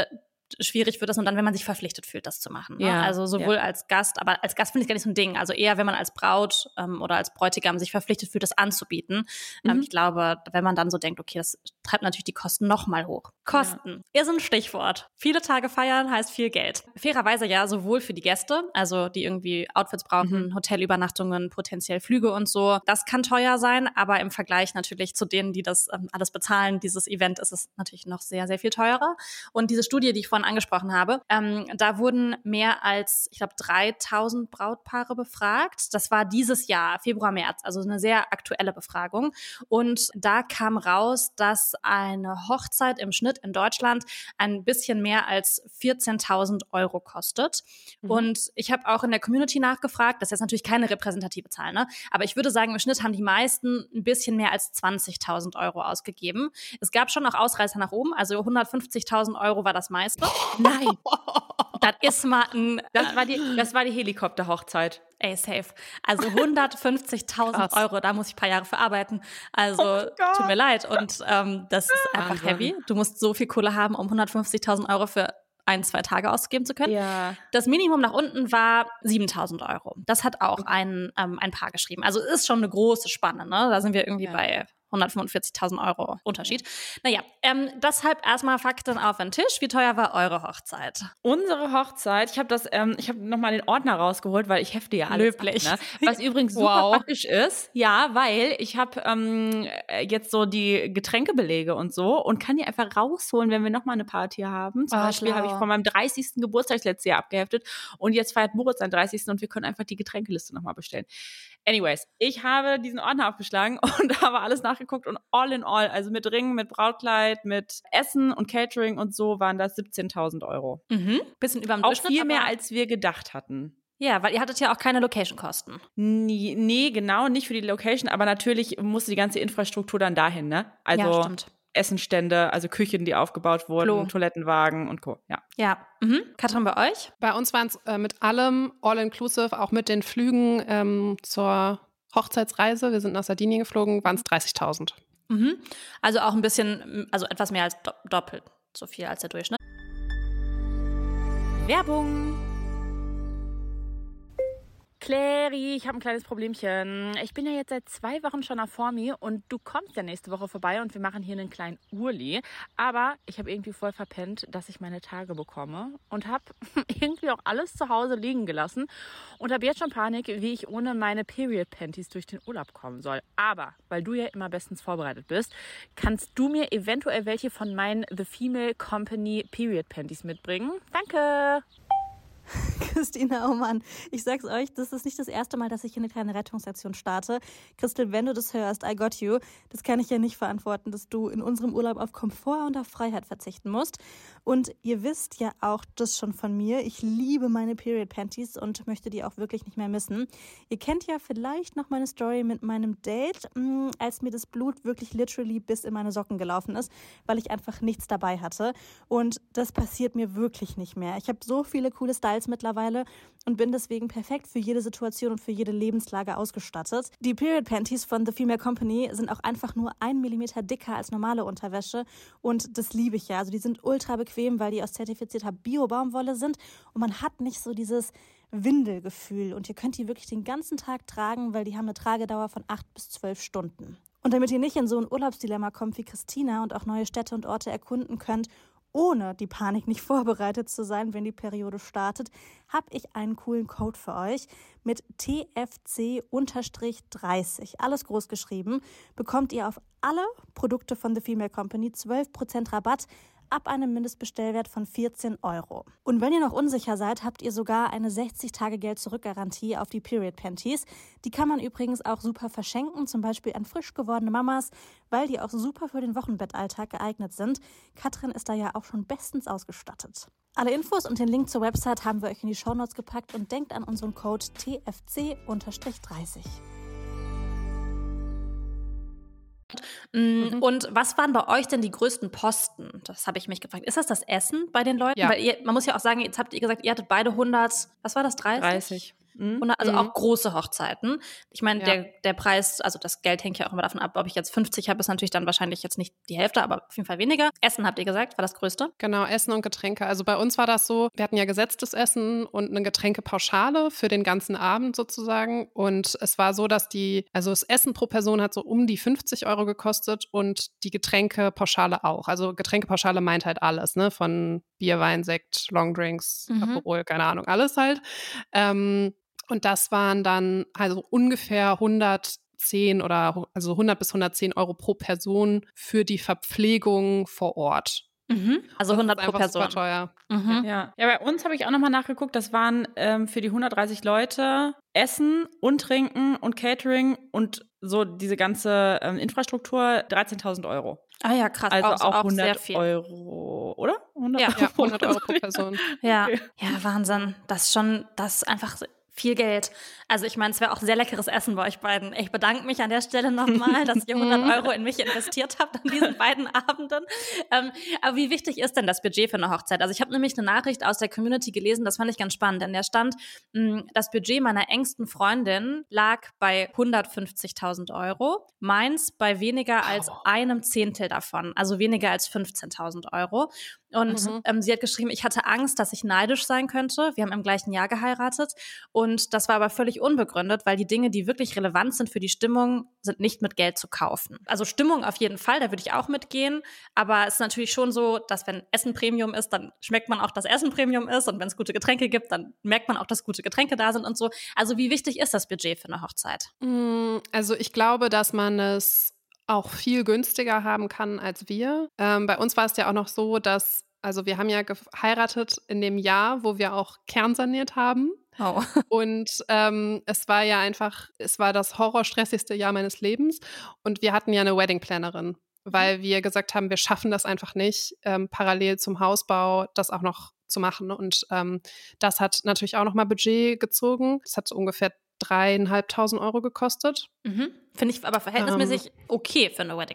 [SPEAKER 2] schwierig wird das und dann, wenn man sich verpflichtet fühlt, das zu machen. Ne? Ja, also sowohl ja. als Gast, aber als Gast finde ich gar nicht so ein Ding. Also eher, wenn man als Braut ähm, oder als Bräutigam sich verpflichtet fühlt, das anzubieten. Ähm, mhm. Ähm, ich glaube, wenn man dann so denkt, okay, das treibt natürlich die Kosten noch mal hoch. Kosten ja. ist ein Stichwort. Viele Tage feiern heißt viel Geld. Fairerweise ja sowohl für die Gäste, also die irgendwie Outfits brauchen, mhm. Hotelübernachtungen, potenziell Flüge und so. Das kann teuer sein, aber im Vergleich natürlich zu denen, die das ähm, alles bezahlen, dieses Event ist es natürlich noch sehr, sehr viel teurer. Und diese Studie, die ich vorhin angesprochen habe, ähm, da wurden mehr als, ich glaube, 3000 Brautpaare befragt. Das war dieses Jahr, Februar, März, also eine sehr aktuelle Befragung. Und da kam raus, dass eine Hochzeit im Schnitt in Deutschland ein bisschen mehr als 14.000 Euro kostet. Mhm. Und ich habe auch in der Community nachgefragt, das ist jetzt natürlich keine repräsentative Zahl, ne? aber ich würde sagen, im Schnitt haben die meisten ein bisschen mehr als 20.000 Euro ausgegeben. Es gab schon noch Ausreißer nach oben, also 150.000 Euro war das meiste.
[SPEAKER 3] Nein. [laughs] Das ist mal ein. Das war die, das war die Helikopterhochzeit.
[SPEAKER 2] Ey, safe. Also 150.000 Euro, da muss ich ein paar Jahre verarbeiten. Also oh tut mir leid. Und ähm, das ist einfach Wahnsinn. heavy. Du musst so viel Kohle haben, um 150.000 Euro für ein, zwei Tage ausgeben zu können. Ja. Das Minimum nach unten war 7000 Euro. Das hat auch ein, ähm, ein Paar geschrieben. Also ist schon eine große Spanne. Ne? Da sind wir irgendwie ja. bei 145.000 Euro Unterschied. Naja, ähm, deshalb erstmal Fakten auf den Tisch. Wie teuer war eure Hochzeit?
[SPEAKER 3] Unsere Hochzeit, ich habe das, ähm, ich habe nochmal den Ordner rausgeholt, weil ich hefte ja alles.
[SPEAKER 2] Löblich.
[SPEAKER 3] Ab, ne? Was übrigens super wow. praktisch ist. Ja, weil ich habe ähm, jetzt so die Getränkebelege und so und kann die einfach rausholen, wenn wir nochmal eine Party haben. Zum oh, Beispiel habe ich von meinem 30. Geburtstag letztes Jahr abgeheftet und jetzt feiert Moritz seinen 30. und wir können einfach die Getränkeliste nochmal bestellen. Anyways, ich habe diesen Ordner aufgeschlagen [laughs] und habe alles nachgeguckt und all in all, also mit Ringen, mit Brautkleid, mit Essen und Catering und so waren das 17.000 Euro.
[SPEAKER 2] Mhm. Bisschen über dem
[SPEAKER 3] Auch viel mehr, als wir gedacht hatten.
[SPEAKER 2] Ja, weil ihr hattet ja auch keine Location-Kosten.
[SPEAKER 3] Nee, nee, genau, nicht für die Location, aber natürlich musste die ganze Infrastruktur dann dahin, ne? Also ja, stimmt. Essenstände, also Küchen, die aufgebaut wurden, Klo. Toilettenwagen und Co. Ja.
[SPEAKER 2] Ja. Mhm. Katrin, bei euch?
[SPEAKER 4] Bei uns waren es äh, mit allem all-inclusive, auch mit den Flügen ähm, zur Hochzeitsreise, wir sind nach Sardinien geflogen, waren es 30.000.
[SPEAKER 2] Mhm. Also auch ein bisschen, also etwas mehr als doppelt so viel als der Durchschnitt. Werbung.
[SPEAKER 3] Clary, ich habe ein kleines Problemchen. Ich bin ja jetzt seit zwei Wochen schon auf Formi und du kommst ja nächste Woche vorbei und wir machen hier einen kleinen Urli. Aber ich habe irgendwie voll verpennt, dass ich meine Tage bekomme und habe [laughs] irgendwie auch alles zu Hause liegen gelassen und habe jetzt schon Panik, wie ich ohne meine Period Panties durch den Urlaub kommen soll. Aber weil du ja immer bestens vorbereitet bist, kannst du mir eventuell welche von meinen The Female Company Period Panties mitbringen? Danke! [laughs]
[SPEAKER 5] Christina, oh Mann, ich sag's euch, das ist nicht das erste Mal, dass ich hier eine kleine Rettungsaktion starte. Christel, wenn du das hörst, I got you. Das kann ich ja nicht verantworten, dass du in unserem Urlaub auf Komfort und auf Freiheit verzichten musst. Und ihr wisst ja auch das schon von mir. Ich liebe meine Period Panties und möchte die auch wirklich nicht mehr missen. Ihr kennt ja vielleicht noch meine Story mit meinem Date, mm, als mir das Blut wirklich literally bis in meine Socken gelaufen ist, weil ich einfach nichts dabei hatte. Und das passiert mir wirklich nicht mehr. Ich habe so viele coole Styles mittlerweile und bin deswegen perfekt für jede Situation und für jede Lebenslage ausgestattet. Die Period Panties von The Female Company sind auch einfach nur ein Millimeter dicker als normale Unterwäsche und das liebe ich ja. Also die sind ultra bequem, weil die aus zertifizierter Bio-Baumwolle sind und man hat nicht so dieses Windelgefühl und ihr könnt die wirklich den ganzen Tag tragen, weil die haben eine Tragedauer von acht bis zwölf Stunden. Und damit ihr nicht in so ein Urlaubsdilemma kommt wie Christina und auch neue Städte und Orte erkunden könnt ohne die Panik nicht [laughs] vorbereitet zu sein, wenn die Periode startet, habe ich einen coolen Code für euch mit TFC-30. Alles groß geschrieben. Bekommt ihr auf alle Produkte von The Female Company 12% Rabatt ab einem Mindestbestellwert von 14 Euro. Und wenn ihr noch unsicher seid, habt ihr sogar eine 60-Tage-Geld-Zurück-Garantie auf die Period Panties. Die kann man übrigens auch super verschenken, zum Beispiel an frisch gewordene Mamas, weil die auch super für den Wochenbettalltag geeignet sind. Katrin ist da ja auch schon bestens ausgestattet. Alle Infos und den Link zur Website haben wir euch in die Shownotes gepackt und denkt an unseren Code TFC-30.
[SPEAKER 2] Mhm. Und was waren bei euch denn die größten Posten? Das habe ich mich gefragt. Ist das das Essen bei den Leuten?
[SPEAKER 4] Ja.
[SPEAKER 2] Weil ihr, man muss ja auch sagen, jetzt habt ihr gesagt, ihr hattet beide 100, was war das, 30?
[SPEAKER 3] 30.
[SPEAKER 2] Mhm. Also auch große Hochzeiten. Ich meine,
[SPEAKER 4] Ja.
[SPEAKER 2] der, der Preis, also das Geld hängt ja auch immer davon ab, ob ich jetzt 50 habe, ist natürlich dann wahrscheinlich jetzt nicht die Hälfte, aber auf jeden Fall weniger. Essen habt ihr gesagt, war das größte?
[SPEAKER 4] Genau, Essen und Getränke. Also bei uns war das so, wir hatten ja gesetztes Essen und eine Getränkepauschale für den ganzen Abend sozusagen. Und es war so, dass die, also das Essen pro Person hat so um die 50 Euro gekostet und die Getränkepauschale auch. Also Getränkepauschale meint halt alles, ne? Von Bier, Wein, Sekt, Longdrinks,
[SPEAKER 2] Mhm.
[SPEAKER 4] Aperol, keine Ahnung, alles halt. Ähm, und das waren dann also ungefähr 110 oder also 100 bis 110 Euro pro Person für die Verpflegung vor Ort.
[SPEAKER 2] Also
[SPEAKER 4] Das
[SPEAKER 2] 100
[SPEAKER 4] ist
[SPEAKER 2] pro
[SPEAKER 4] einfach super
[SPEAKER 2] Person.
[SPEAKER 4] teuer.
[SPEAKER 2] Mhm.
[SPEAKER 3] Ja. ja, bei uns habe ich auch nochmal nachgeguckt. Das waren ähm, für die 130 Leute Essen und Trinken und Catering und so diese ganze ähm, Infrastruktur 13.000 Euro.
[SPEAKER 2] Ah ja, krass.
[SPEAKER 3] Also
[SPEAKER 2] auch,
[SPEAKER 3] auch,
[SPEAKER 2] auch
[SPEAKER 3] 100
[SPEAKER 2] sehr viel.
[SPEAKER 3] Euro, oder? 100
[SPEAKER 2] Ja.
[SPEAKER 4] Ja, 100 Euro pro [laughs] Person.
[SPEAKER 2] Ja,
[SPEAKER 3] Okay.
[SPEAKER 2] ja, Wahnsinn. Das ist schon, das ist einfach viel Geld. Also ich meine, es wäre auch sehr leckeres Essen bei euch beiden. Ich bedanke mich an der Stelle nochmal, dass ihr 100 [laughs] Euro in mich investiert habt an diesen beiden Abenden. Ähm, aber wie wichtig ist denn das Budget für eine Hochzeit? Also ich habe nämlich eine Nachricht aus der Community gelesen, das fand ich ganz spannend, denn der stand, mh, das Budget meiner engsten Freundin lag bei 150.000 Euro, meins bei weniger als einem Zehntel davon, also weniger als 15.000 Euro. Und
[SPEAKER 4] Mhm.
[SPEAKER 2] ähm, sie hat geschrieben, ich hatte Angst, dass ich neidisch sein könnte. Wir haben im gleichen Jahr geheiratet. Und das war aber völlig unbegründet, weil die Dinge, die wirklich relevant sind für die Stimmung, sind nicht mit Geld zu kaufen. Also Stimmung auf jeden Fall, da würde ich auch mitgehen. Aber es ist natürlich schon so, dass wenn Essen Premium ist, dann schmeckt man auch, dass Essen Premium ist. Und wenn es gute Getränke gibt, dann merkt man auch, dass gute Getränke da sind und so. Also wie wichtig ist das Budget für eine Hochzeit?
[SPEAKER 4] Mm, Also ich glaube, dass man es auch viel günstiger haben kann als wir. Ähm, bei uns war es ja auch noch so, dass, also wir haben ja geheiratet in dem Jahr, wo wir auch kernsaniert haben.
[SPEAKER 2] Oh. [laughs]
[SPEAKER 4] Und ähm, es war ja einfach, es war das horrorstressigste Jahr meines Lebens. Und wir hatten ja eine Wedding-Plannerin, weil wir gesagt haben, wir schaffen das einfach nicht, ähm, parallel zum Hausbau das auch noch zu machen. Und ähm, das hat natürlich auch nochmal Budget gezogen. Das hat so ungefähr dreieinhalbtausend Euro gekostet.
[SPEAKER 2] Mhm. Finde ich aber verhältnismäßig okay für eine hab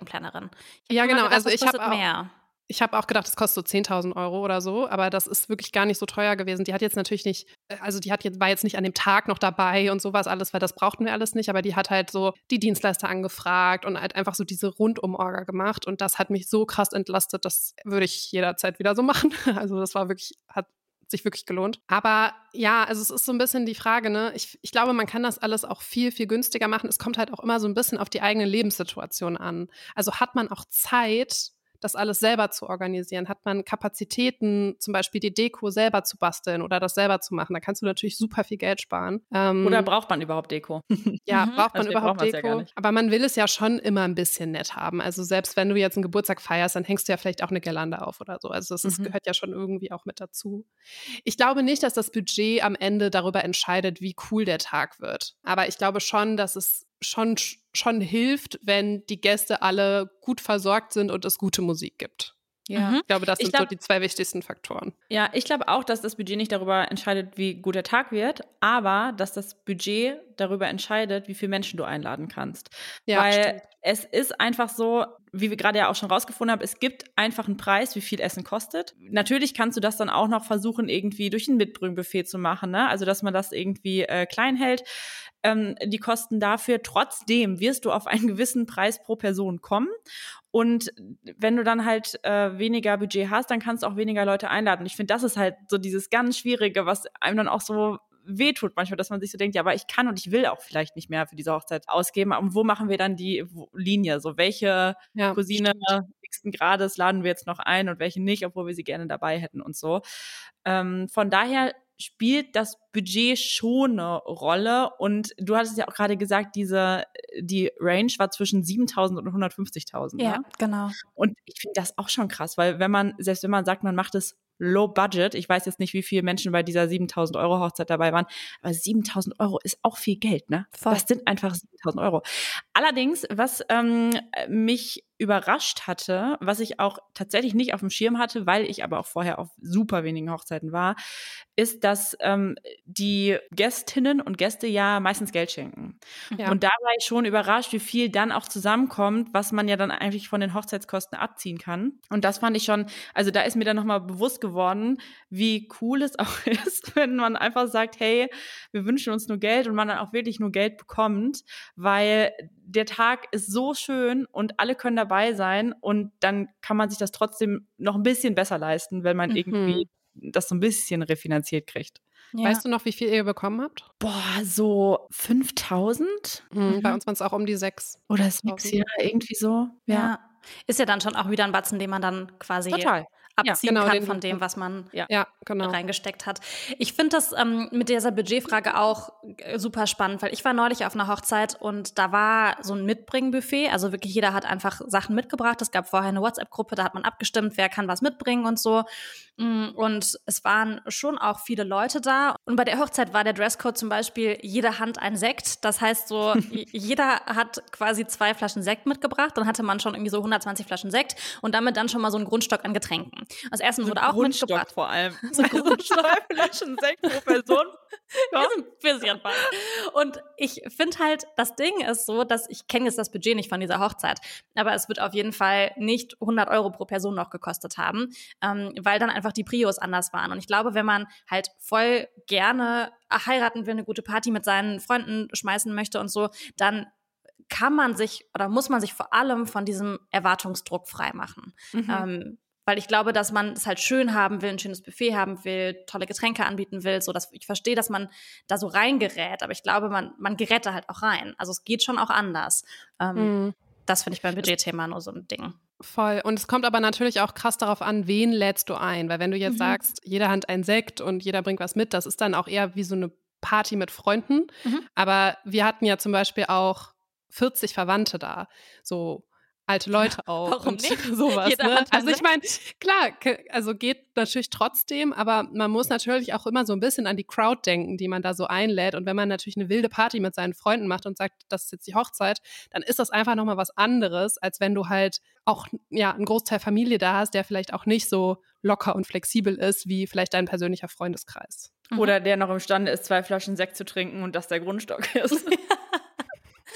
[SPEAKER 4] Ja, genau.
[SPEAKER 2] gedacht,
[SPEAKER 4] Also ich habe
[SPEAKER 2] kostet
[SPEAKER 4] auch,
[SPEAKER 2] mehr.
[SPEAKER 4] ich habe auch gedacht, es kostet so 10.000 Euro oder so, aber das ist wirklich gar nicht so teuer gewesen. Die hat jetzt natürlich nicht, äh, also die hat jetzt, war jetzt nicht an dem Tag noch dabei und sowas alles, weil das brauchten wir alles nicht, aber die hat halt so die Dienstleister angefragt und halt einfach so diese Rundumorga gemacht und das hat mich so krass entlastet, das würde ich jederzeit wieder so machen. [laughs] Also das war wirklich, hat sich wirklich gelohnt. Aber ja, also es ist so ein bisschen die Frage, ne? Ich, ich glaube, man kann das alles auch viel, viel günstiger machen. Es kommt halt auch immer so ein bisschen auf die eigene Lebenssituation an. Also hat man auch Zeit, das alles selber zu organisieren? Hat man Kapazitäten, zum Beispiel die Deko selber zu basteln oder das selber zu machen? Da kannst du natürlich super viel Geld sparen.
[SPEAKER 3] Ähm, oder braucht man überhaupt Deko? [laughs]
[SPEAKER 4] Ja, mhm. braucht man also überhaupt Deko? Ja aber man will es ja schon immer ein bisschen nett haben. Also selbst wenn du jetzt einen Geburtstag feierst, dann hängst du ja vielleicht auch eine Girlande auf oder so. Also das ist, mhm. gehört ja schon irgendwie auch mit dazu. Ich glaube nicht, dass das Budget am Ende darüber entscheidet, wie cool der Tag wird. Aber ich glaube schon, dass es schon, schon hilft, wenn die Gäste alle gut versorgt sind und es gute Musik gibt. Ja. Mhm. Ich glaube, das sind glaub, so die zwei wichtigsten Faktoren.
[SPEAKER 3] Ja, ich glaube auch, dass das Budget nicht darüber entscheidet, wie gut der Tag wird, aber dass das Budget darüber entscheidet, wie viele Menschen du einladen kannst. Ja, Weil stimmt. es ist einfach so, wie wir gerade ja auch schon rausgefunden haben, es gibt einfach einen Preis, wie viel Essen kostet. Natürlich kannst du das dann auch noch versuchen, irgendwie durch ein Mitbringbuffet zu machen, ne? Also, dass man das irgendwie äh, klein hält ähm, die Kosten dafür. Trotzdem wirst du auf einen gewissen Preis pro Person kommen. Und wenn du dann halt äh, weniger Budget hast, dann kannst du auch weniger Leute einladen. Ich finde, das ist halt so dieses ganz Schwierige, was einem dann auch so wehtut manchmal, dass man sich so denkt, ja, aber ich kann und ich will auch vielleicht nicht mehr für diese Hochzeit ausgeben. Und wo machen wir dann die Linie? So, welche ja, Cousine nächsten Grades laden wir jetzt noch ein und welche nicht, obwohl wir sie gerne dabei hätten und so. Ähm, von daher spielt das Budget schon eine Rolle. Und du hattest ja auch gerade gesagt, diese, die Range war zwischen 7000 und 150.000.
[SPEAKER 2] Ja, ne? genau.
[SPEAKER 3] Und ich finde das auch schon krass, weil wenn man, selbst wenn man sagt, man macht es low budget, ich weiß jetzt nicht, wie viele Menschen bei dieser 7000 Euro Hochzeit dabei waren, aber 7000 Euro ist auch viel Geld, ne? Voll. Das sind einfach 7000 Euro. Allerdings, was ähm, mich überrascht hatte, was ich auch tatsächlich nicht auf dem Schirm hatte, weil ich aber auch vorher auf super wenigen Hochzeiten war, ist, dass ähm, die Gästinnen und Gäste ja meistens Geld schenken. Ja. Und da war ich schon überrascht, wie viel dann auch zusammenkommt, was man ja dann eigentlich von den Hochzeitskosten abziehen kann. Und das fand ich schon, also da ist mir dann nochmal bewusst geworden, wie cool es [laughs] auch ist, wenn man einfach sagt, hey, wir wünschen uns nur Geld und man dann auch wirklich nur Geld bekommt, weil der Tag ist so schön und alle können dabei sein und dann kann man sich das trotzdem noch ein bisschen besser leisten, wenn man mhm. irgendwie das so ein bisschen refinanziert kriegt.
[SPEAKER 4] Ja. Weißt du noch, wie viel ihr bekommen habt?
[SPEAKER 3] Boah, so 5000?
[SPEAKER 4] Mhm, bei uns waren es auch um die sechs.
[SPEAKER 3] Oder sechs, ja, irgendwie so.
[SPEAKER 2] Ja. ja. Ist ja dann schon auch wieder ein Batzen, den man dann quasi Total abziehen ja, genau, kann von dem, was man ja, genau. reingesteckt hat. Ich finde das ähm, mit dieser Budgetfrage auch äh, super spannend, weil ich war neulich auf einer Hochzeit und da war so ein Mitbringbuffet. Also wirklich jeder hat einfach Sachen mitgebracht. Es gab vorher eine WhatsApp-Gruppe, da hat man abgestimmt, wer kann was mitbringen und so. Mm, und es waren schon auch viele Leute da. Und bei der Hochzeit war der Dresscode zum Beispiel jede Hand ein Sekt. Das heißt so, [laughs] jeder hat quasi zwei Flaschen Sekt mitgebracht. Dann hatte man schon irgendwie so 120 Flaschen Sekt und damit dann schon mal so einen Grundstock an Getränken. Das Essen so wurde auch
[SPEAKER 3] Grundstock
[SPEAKER 2] mitgebracht.
[SPEAKER 3] vor allem. [laughs] So Grundstock. [laughs] Flaschen Sekt pro Person. [laughs]
[SPEAKER 2] Ja. Ist ein bisschen bald. Und ich finde halt, das Ding ist so, dass ich kenne jetzt das Budget nicht von dieser Hochzeit, aber es wird auf jeden Fall nicht 100 Euro pro Person noch gekostet haben, ähm, weil dann einfach die Prios anders waren. Und ich glaube, wenn man halt voll gerne heiraten will, eine gute Party mit seinen Freunden schmeißen möchte und so, dann kann man sich oder muss man sich vor allem von diesem Erwartungsdruck freimachen. Mhm. Ähm, weil ich glaube, dass man es halt schön haben will, ein schönes Buffet haben will, tolle Getränke anbieten will, so dass ich verstehe, dass man da so reingerät, aber ich glaube, man, man gerät da halt auch rein. Also es geht schon auch anders. Ähm, mm. Das finde ich beim Budgetthema nur so ein Ding.
[SPEAKER 4] Voll. Und es kommt aber natürlich auch krass darauf an, wen lädst du ein. Weil wenn du jetzt mhm. sagst, jeder hat ein Sekt und jeder bringt was mit, das ist dann auch eher wie so eine Party mit Freunden. Mhm. Aber wir hatten ja zum Beispiel auch 40 Verwandte da. So alte Leute [laughs] auch.
[SPEAKER 2] Warum nicht? [laughs]
[SPEAKER 4] Sowas, ne? Also ich meine, klar, also geht natürlich trotzdem, aber man muss natürlich auch immer so ein bisschen an die Crowd denken, die man da so einlädt. Und wenn man natürlich eine wilde Party mit seinen Freunden macht und sagt, das ist jetzt die Hochzeit, dann ist das einfach nochmal was anderes, als wenn du halt auch ja einen Großteil Familie da hast, der vielleicht auch nicht so locker und flexibel ist wie vielleicht dein persönlicher Freundeskreis.
[SPEAKER 3] Mhm. Oder der noch imstande ist, zwei Flaschen Sekt zu trinken und das der Grundstock [laughs] ist.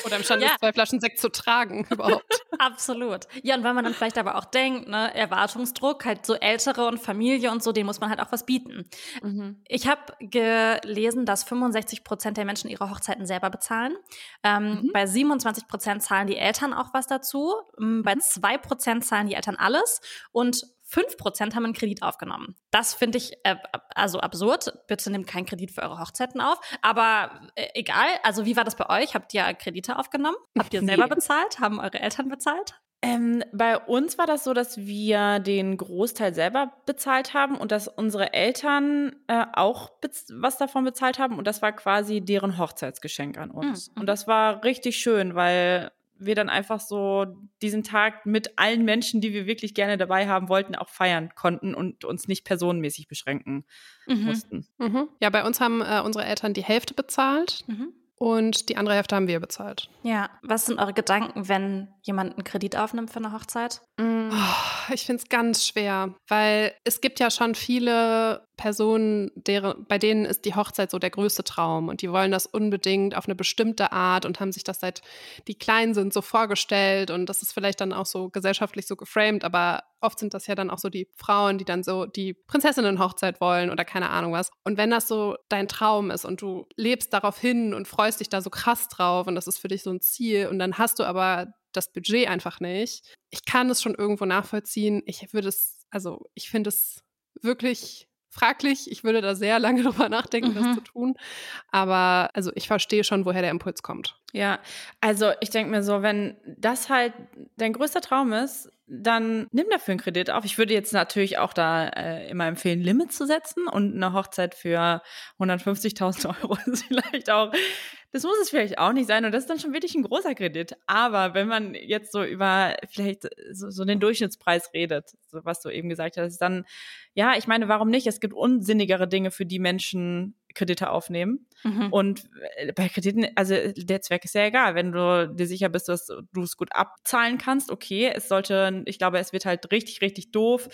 [SPEAKER 4] Oder imstande ja. ist, zwei Flaschen Sekt zu tragen [laughs] überhaupt.
[SPEAKER 2] Absolut. Ja, und wenn man dann vielleicht aber auch denkt, ne, Erwartungsdruck, halt so Ältere und Familie und so, denen muss man halt auch was bieten. Mhm. Ich habe gelesen, dass 65 Prozent der Menschen ihre Hochzeiten selber bezahlen. Ähm, mhm. Bei 27 Prozent zahlen die Eltern auch was dazu. Ähm, bei 2 mhm. Prozent zahlen die Eltern alles. Und 5% haben einen Kredit aufgenommen. Das finde ich äh, also absurd. Bitte nehmt keinen Kredit für eure Hochzeiten auf. Aber äh, egal, also wie war das bei euch? Habt ihr Kredite aufgenommen? Habt ihr [laughs] selber nee. bezahlt? Haben eure Eltern bezahlt?
[SPEAKER 3] Ähm, bei uns war das so, dass wir den Großteil selber bezahlt haben und dass unsere Eltern äh, auch was davon bezahlt haben und das war quasi deren Hochzeitsgeschenk an uns. Mhm. Und das war richtig schön, weil wir dann einfach so diesen Tag mit allen Menschen, die wir wirklich gerne dabei haben wollten, auch feiern konnten und uns nicht personenmäßig beschränken mhm. mussten.
[SPEAKER 4] Mhm. Ja, bei uns haben äh, unsere Eltern die Hälfte bezahlt. Mhm. Und die andere Hälfte haben wir bezahlt.
[SPEAKER 2] Ja, was sind eure Gedanken, wenn jemand einen Kredit aufnimmt für eine Hochzeit?
[SPEAKER 4] Mm. Oh, ich finde es ganz schwer, weil es gibt ja schon viele Personen, deren, bei denen ist die Hochzeit so der größte Traum und die wollen das unbedingt auf eine bestimmte Art und haben sich das seit die klein sind so vorgestellt und das ist vielleicht dann auch so gesellschaftlich so geframed, aber oft sind das ja dann auch so die Frauen, die dann so die Prinzessinnen-Hochzeit wollen oder keine Ahnung was. Und wenn das so dein Traum ist und du lebst darauf hin und freust dich da so krass drauf und das ist für dich so ein Ziel und dann hast du aber das Budget einfach nicht. Ich kann es schon irgendwo nachvollziehen. Ich würde es, also ich finde es wirklich fraglich. Ich würde da sehr [laughs] lange drüber nachdenken, mhm. das zu tun. Aber also ich verstehe schon, woher der Impuls kommt.
[SPEAKER 3] Ja, also ich denke mir so, wenn das halt dein größter Traum ist, dann nimm dafür einen Kredit auf. Ich würde jetzt natürlich auch da äh, immer empfehlen, Limit zu setzen und eine Hochzeit für 150.000 [laughs] Euro ist vielleicht auch das muss es vielleicht auch nicht sein und das ist dann schon wirklich ein großer Kredit. Aber wenn man jetzt so über vielleicht so, so den Durchschnittspreis redet, so was du eben gesagt hast, dann, ja, ich meine, warum nicht? Es gibt unsinnigere Dinge, für die Menschen Kredite aufnehmen. Mhm. Und äh, bei Krediten, also der Zweck ist ja egal. Wenn du dir sicher bist, dass du es gut abzahlen kannst, okay. Es sollte, ich glaube, es wird halt richtig, richtig doof,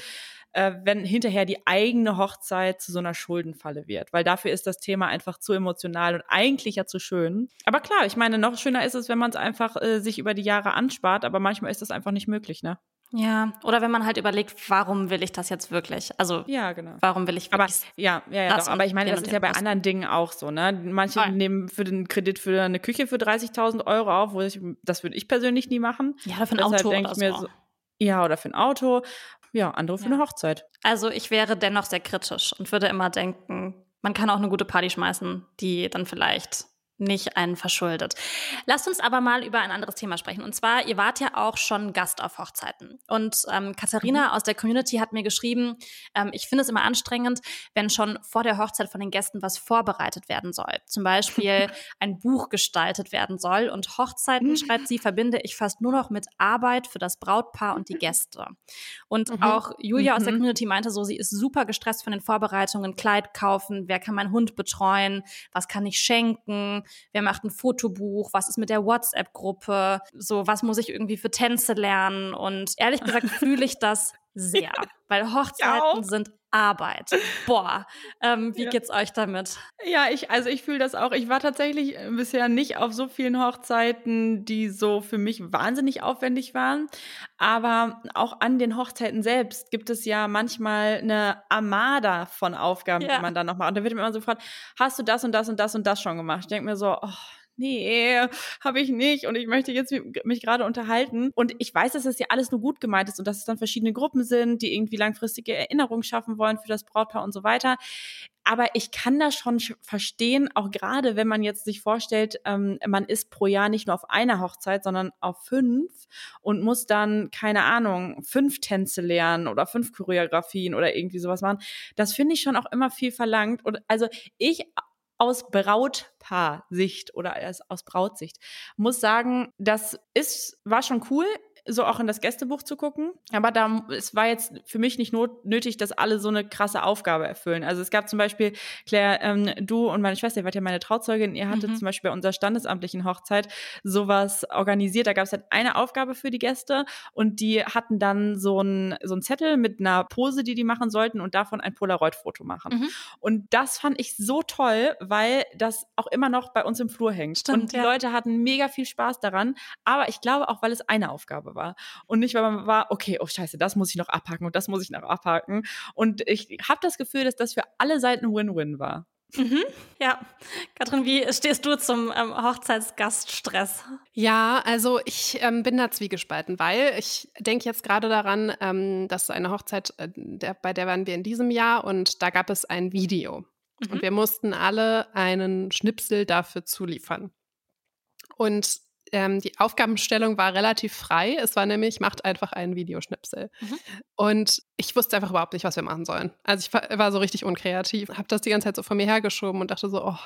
[SPEAKER 3] äh, wenn hinterher die eigene Hochzeit zu so einer Schuldenfalle wird. Weil dafür ist das Thema einfach zu emotional und eigentlich ja zu schön. Aber klar, ich meine, noch schöner ist es, wenn man es einfach äh, sich über die Jahre anspart, aber manchmal ist das einfach nicht möglich, ne?
[SPEAKER 2] Ja, oder wenn man halt überlegt, warum will ich das jetzt wirklich? Also,
[SPEAKER 3] ja, genau.
[SPEAKER 2] Warum will ich
[SPEAKER 3] aber ja, ja, ja, doch. aber ich meine, das ist ja bei anderen Dingen auch so, ne? Manche Voll. nehmen für den Kredit für eine Küche für 30.000 Euro auf, wo ich, das würde ich persönlich nie machen.
[SPEAKER 2] Ja, oder für ein Auto oder so. so.
[SPEAKER 3] Ja, oder für ein Auto ja, andere für ja. eine Hochzeit.
[SPEAKER 2] Also ich wäre dennoch sehr kritisch und würde immer denken, man kann auch eine gute Party schmeißen, die dann vielleicht nicht einen verschuldet. Lasst uns aber mal über ein anderes Thema sprechen. Und zwar, ihr wart ja auch schon Gast auf Hochzeiten. Und ähm, Katharina mhm. aus der Community hat mir geschrieben, ähm, ich finde es immer anstrengend, wenn schon vor der Hochzeit von den Gästen was vorbereitet werden soll. Zum Beispiel [laughs] ein Buch gestaltet werden soll. Und Hochzeiten, mhm. schreibt sie, verbinde ich fast nur noch mit Arbeit für das Brautpaar und die Gäste. Und mhm. auch Julia aus der mhm. Community meinte so, sie ist super gestresst von den Vorbereitungen, Kleid kaufen, wer kann meinen Hund betreuen, was kann ich schenken, wer macht ein Fotobuch, was ist mit der WhatsApp-Gruppe, so was muss ich irgendwie für Tänze lernen. Und ehrlich gesagt [laughs] fühle ich das sehr, weil Hochzeiten sind Arbeit. Boah, ähm, wie ja. geht's euch damit?
[SPEAKER 3] Ja, ich, also ich fühle das auch. Ich war tatsächlich äh, bisher nicht auf so vielen Hochzeiten, die so für mich wahnsinnig aufwendig waren. Aber auch an den Hochzeiten selbst gibt es ja manchmal eine Armada von Aufgaben, ja. die man dann noch macht. Und da wird mir immer so gefragt, hast du das und das und das und das schon gemacht? Ich denke mir so, oh, nee, habe ich nicht und ich möchte jetzt mich gerade unterhalten. Und ich weiß, dass das ja alles nur gut gemeint ist und dass es dann verschiedene Gruppen sind, die irgendwie langfristige Erinnerungen schaffen wollen für das Brautpaar und so weiter. Aber ich kann das schon verstehen, auch gerade wenn man jetzt sich vorstellt, ähm, man ist pro Jahr nicht nur auf einer Hochzeit, sondern auf fünf und muss dann, keine Ahnung, fünf Tänze lernen oder fünf Choreografien oder irgendwie sowas machen. Das finde ich schon auch immer viel verlangt. Und also ich aus Brautpaar-Sicht oder aus Brautsicht. Muss sagen, das ist, war schon cool so auch in das Gästebuch zu gucken. Aber da, es war jetzt für mich nicht not, nötig, dass alle so eine krasse Aufgabe erfüllen. Also es gab zum Beispiel, Claire, ähm, du und meine Schwester, ihr wart ja meine Trauzeugin, ihr hattet mhm. zum Beispiel bei unserer standesamtlichen Hochzeit sowas organisiert. Da gab es halt eine Aufgabe für die Gäste und die hatten dann so ein, so ein Zettel mit einer Pose, die die machen sollten und davon ein Polaroid-Foto machen. Mhm. Und das fand ich so toll, weil das auch immer noch bei uns im Flur hängt. Stimmt, und die ja. Leute hatten mega viel Spaß daran. Aber ich glaube auch, weil es eine Aufgabe war. Und nicht, weil man war, okay, oh scheiße, das muss ich noch abhaken und das muss ich noch abhaken. Und ich habe das Gefühl, dass das für alle Seiten Win-Win war.
[SPEAKER 2] Mhm. Ja, Katrin, wie stehst du zum ähm, Hochzeitsgaststress?
[SPEAKER 4] Ja, also ich ähm, bin da zwiegespalten, weil ich denke jetzt gerade daran, ähm, dass eine Hochzeit, äh, der, bei der waren wir in diesem Jahr und da gab es ein Video. Mhm. Und wir mussten alle einen Schnipsel dafür zuliefern. Und ähm, die Aufgabenstellung war relativ frei. Es war nämlich, macht einfach einen Videoschnipsel. Mhm. Und ich wusste einfach überhaupt nicht, was wir machen sollen. Also ich war, war so richtig unkreativ, habe das die ganze Zeit so vor mir hergeschoben und dachte so, oh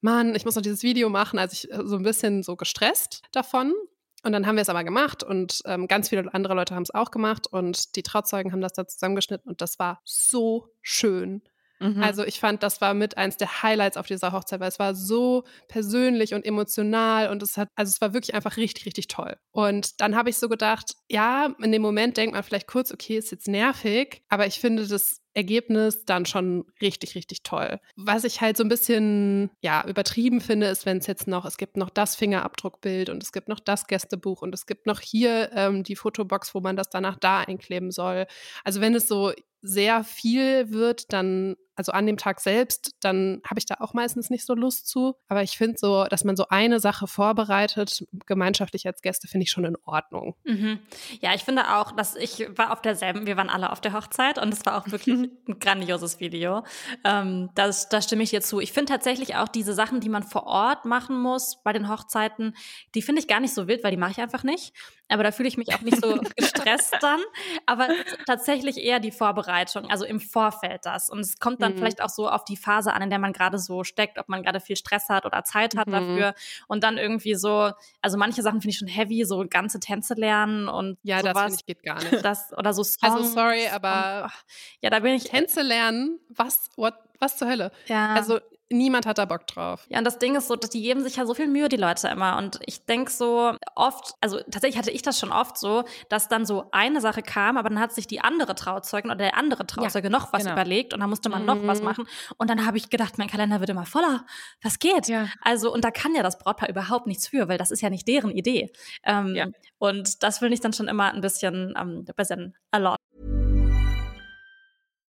[SPEAKER 4] Mann, ich muss noch dieses Video machen. Also ich äh, so ein bisschen so gestresst davon. Und dann haben wir es aber gemacht und ähm, ganz viele andere Leute haben es auch gemacht und die Trauzeugen haben das da zusammengeschnitten und das war so schön. Mhm. Also ich fand, das war mit eins der Highlights auf dieser Hochzeit, weil es war so persönlich und emotional und es hat, also es war wirklich einfach richtig, richtig toll. Und dann habe ich so gedacht, ja, in dem Moment denkt man vielleicht kurz, okay, ist jetzt nervig, aber ich finde das Ergebnis dann schon richtig, richtig toll. Was ich halt so ein bisschen, ja, übertrieben finde, ist, wenn es jetzt noch, es gibt noch das Fingerabdruckbild und es gibt noch das Gästebuch und es gibt noch hier ähm, die Fotobox, wo man das danach da einkleben soll. Also wenn es so sehr viel wird, dann, also an dem Tag selbst, dann habe ich da auch meistens nicht so Lust zu. Aber ich finde so, dass man so eine Sache vorbereitet, gemeinschaftlich als Gäste, finde ich schon in Ordnung.
[SPEAKER 2] Mhm. Ja, ich finde auch, dass ich war auf derselben, wir waren alle auf der Hochzeit und es war auch wirklich [laughs] ein grandioses Video. Ähm, das, da stimme ich dir zu. Ich finde tatsächlich auch diese Sachen, die man vor Ort machen muss bei den Hochzeiten, die finde ich gar nicht so wild, weil die mache ich einfach nicht. Aber da fühle ich mich auch nicht so [laughs] gestresst dann. Aber tatsächlich eher die Vorbereitung, also im Vorfeld das. Und es kommt dann mhm. vielleicht auch so auf die Phase an, in der man gerade so steckt, ob man gerade viel Stress hat oder Zeit hat mhm. dafür. Und dann irgendwie so, also manche Sachen finde ich schon heavy, so ganze Tänze lernen und
[SPEAKER 4] ja,
[SPEAKER 2] sowas.
[SPEAKER 4] das finde ich geht gar nicht.
[SPEAKER 2] Das, oder so
[SPEAKER 4] Songs. Also sorry, aber
[SPEAKER 2] und, ja, da bin ich
[SPEAKER 4] Tänze lernen, was, what, was zur Hölle?
[SPEAKER 2] Ja.
[SPEAKER 4] Also niemand hat da Bock drauf.
[SPEAKER 2] Ja, und das Ding ist so, dass die geben sich ja so viel Mühe, die Leute immer. Und ich denke so oft, also tatsächlich hatte ich das schon oft so, dass dann so eine Sache kam, aber dann hat sich die andere Trauzeugin oder der andere Trauzeuge ja, noch was genau. überlegt und dann musste man mhm. noch was mhm. machen. Und dann habe ich gedacht, mein Kalender wird immer voller. Was geht? Ja. Also, und da kann ja das Brautpaar überhaupt nichts für, weil das ist ja nicht deren Idee. Ähm, ja. Und das finde ich dann schon immer ein bisschen, ähm, ein bisschen a lot.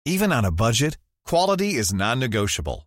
[SPEAKER 6] Even on a budget, quality is non-negotiable.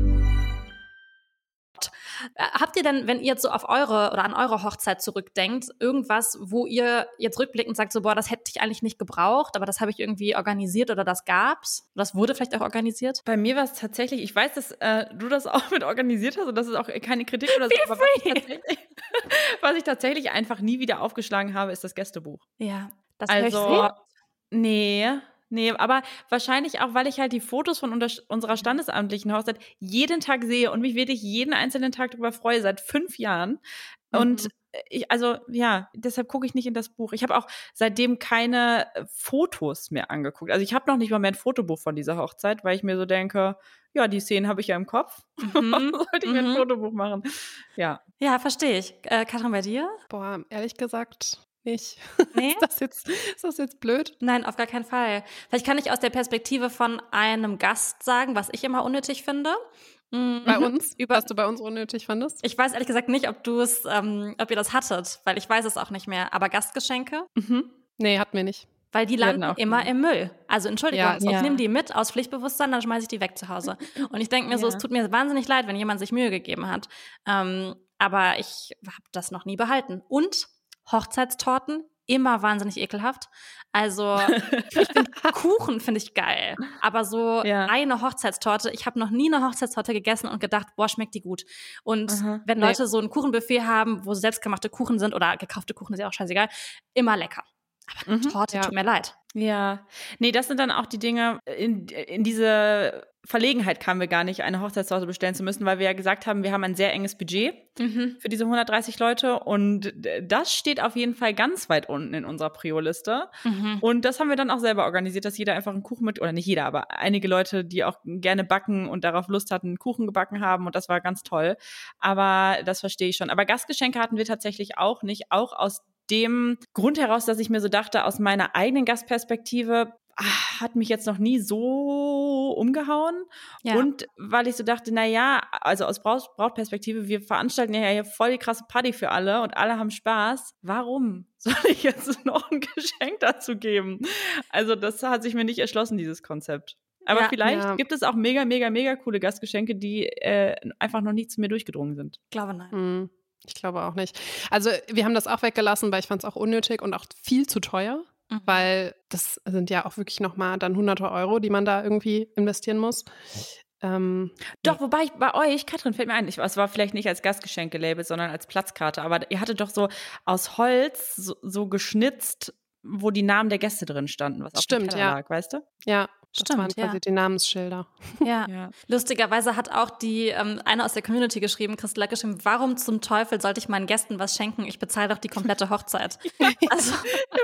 [SPEAKER 2] Äh, habt ihr denn, wenn ihr jetzt so auf eure oder an eure Hochzeit zurückdenkt, irgendwas, wo ihr jetzt rückblickend sagt, so, boah, das hätte ich eigentlich nicht gebraucht, aber das habe ich irgendwie organisiert oder das gab's? Das wurde vielleicht auch organisiert?
[SPEAKER 3] Bei mir war es tatsächlich, ich weiß, dass äh, du das auch [laughs] mit organisiert hast und das ist auch keine Kritik oder so,
[SPEAKER 2] aber was
[SPEAKER 3] ich, [laughs] was ich, tatsächlich einfach nie wieder aufgeschlagen habe, ist das Gästebuch.
[SPEAKER 2] Ja,
[SPEAKER 3] das also, nee, Nee, aber wahrscheinlich auch, weil ich halt die Fotos von unserer standesamtlichen Hochzeit jeden Tag sehe und mich wirklich jeden einzelnen Tag darüber freue, seit fünf Jahren. Und mhm. ich, also ja, deshalb gucke ich nicht in das Buch. Ich habe auch seitdem keine äh, Fotos mehr angeguckt. Also ich habe noch nicht mal mehr ein Fotobuch von dieser Hochzeit, weil ich mir so denke, ja, die Szenen habe ich ja im Kopf. Mhm. [laughs] sollte ich mir ein mhm. Fotobuch machen? Ja.
[SPEAKER 2] Ja, verstehe ich. Äh, Katrin, bei dir?
[SPEAKER 4] Boah, ehrlich gesagt, nicht. [laughs]
[SPEAKER 2] Nee?
[SPEAKER 4] ist, das jetzt, ist das jetzt blöd?
[SPEAKER 2] Nein, auf gar keinen Fall. Vielleicht kann ich aus der Perspektive von einem Gast sagen, was ich immer unnötig finde.
[SPEAKER 4] Mhm. Bei uns? Über, was du bei uns unnötig fandest?
[SPEAKER 2] Ich weiß ehrlich gesagt nicht, ob du es, ähm, ob ihr das hattet, weil ich weiß es auch nicht mehr. Aber Gastgeschenke?
[SPEAKER 4] Mhm. Nee, hatten wir nicht.
[SPEAKER 2] Weil die landen immer im Müll. Also Entschuldigung, ja, ich ja. nehme die mit aus Pflichtbewusstsein, dann schmeiße ich die weg zu Hause. Und ich denke mir so, es tut mir wahnsinnig leid, wenn jemand sich Mühe gegeben hat. Ähm, aber ich habe das noch nie behalten. Und Hochzeitstorten immer wahnsinnig ekelhaft. Also ich finde [laughs] Kuchen finde ich geil, aber so ja. eine Hochzeitstorte, ich habe noch nie eine Hochzeitstorte gegessen und gedacht, boah, schmeckt die gut. Und Aha, wenn Leute nee. so ein Kuchenbuffet haben, wo selbstgemachte Kuchen sind oder gekaufte Kuchen, ist ja auch scheißegal, immer lecker. Aber mhm, Torte, ja. tut mir leid.
[SPEAKER 3] Ja, nee, das sind dann auch die Dinge, in, in diese Verlegenheit kamen wir gar nicht, eine Hochzeitstorte bestellen zu müssen, weil wir ja gesagt haben, wir haben ein sehr enges Budget
[SPEAKER 2] Mhm.
[SPEAKER 3] für diese 130 Leute und das steht auf jeden Fall ganz weit unten in unserer Prio-Liste.
[SPEAKER 2] Mhm.
[SPEAKER 3] Und das haben wir dann auch selber organisiert, dass jeder einfach einen Kuchen mit, oder nicht jeder, aber einige Leute, die auch gerne backen und darauf Lust hatten, einen Kuchen gebacken haben und das war ganz toll. Aber das verstehe ich schon. Aber Gastgeschenke hatten wir tatsächlich auch nicht, auch aus dem Grund heraus, dass ich mir so dachte, aus meiner eigenen Gastperspektive, hat mich jetzt noch nie so umgehauen.
[SPEAKER 2] Ja.
[SPEAKER 3] Und weil ich so dachte, na ja, also aus Braut Brautperspektive, wir veranstalten ja hier voll die krasse Party für alle und alle haben Spaß. Warum soll ich jetzt [laughs] noch ein Geschenk dazu geben? Also das hat sich mir nicht erschlossen, dieses Konzept. Aber
[SPEAKER 2] Ja.
[SPEAKER 3] vielleicht
[SPEAKER 4] Ja.
[SPEAKER 3] gibt es auch mega, mega, mega coole Gastgeschenke, die äh, einfach noch nicht zu mir durchgedrungen sind.
[SPEAKER 2] glaube nein.
[SPEAKER 4] Hm, Ich glaube auch nicht. Also wir haben das auch weggelassen, weil ich fand es auch unnötig und auch viel zu teuer,
[SPEAKER 2] Mhm.
[SPEAKER 4] weil das sind ja auch wirklich nochmal dann hunderte Euro, die man da irgendwie investieren muss. Ähm,
[SPEAKER 3] Doch, wobei ich bei euch, Katrin, fällt mir ein, ich, es war vielleicht nicht als Gastgeschenk gelabelt, sondern als Platzkarte, aber ihr hattet doch so aus Holz so, so geschnitzt, wo die Namen der Gäste drin standen, was auf dem Teller
[SPEAKER 4] ja.
[SPEAKER 3] lag, weißt du?
[SPEAKER 4] ja, das
[SPEAKER 2] Stimmt,
[SPEAKER 4] waren
[SPEAKER 2] ja.
[SPEAKER 4] quasi die Namensschilder. [laughs]
[SPEAKER 2] Ja.
[SPEAKER 3] Ja.
[SPEAKER 2] Lustigerweise hat auch die ähm, eine aus der Community geschrieben, Christel hat geschrieben, warum zum Teufel sollte ich meinen Gästen was schenken? Ich bezahle doch die komplette Hochzeit. [laughs] also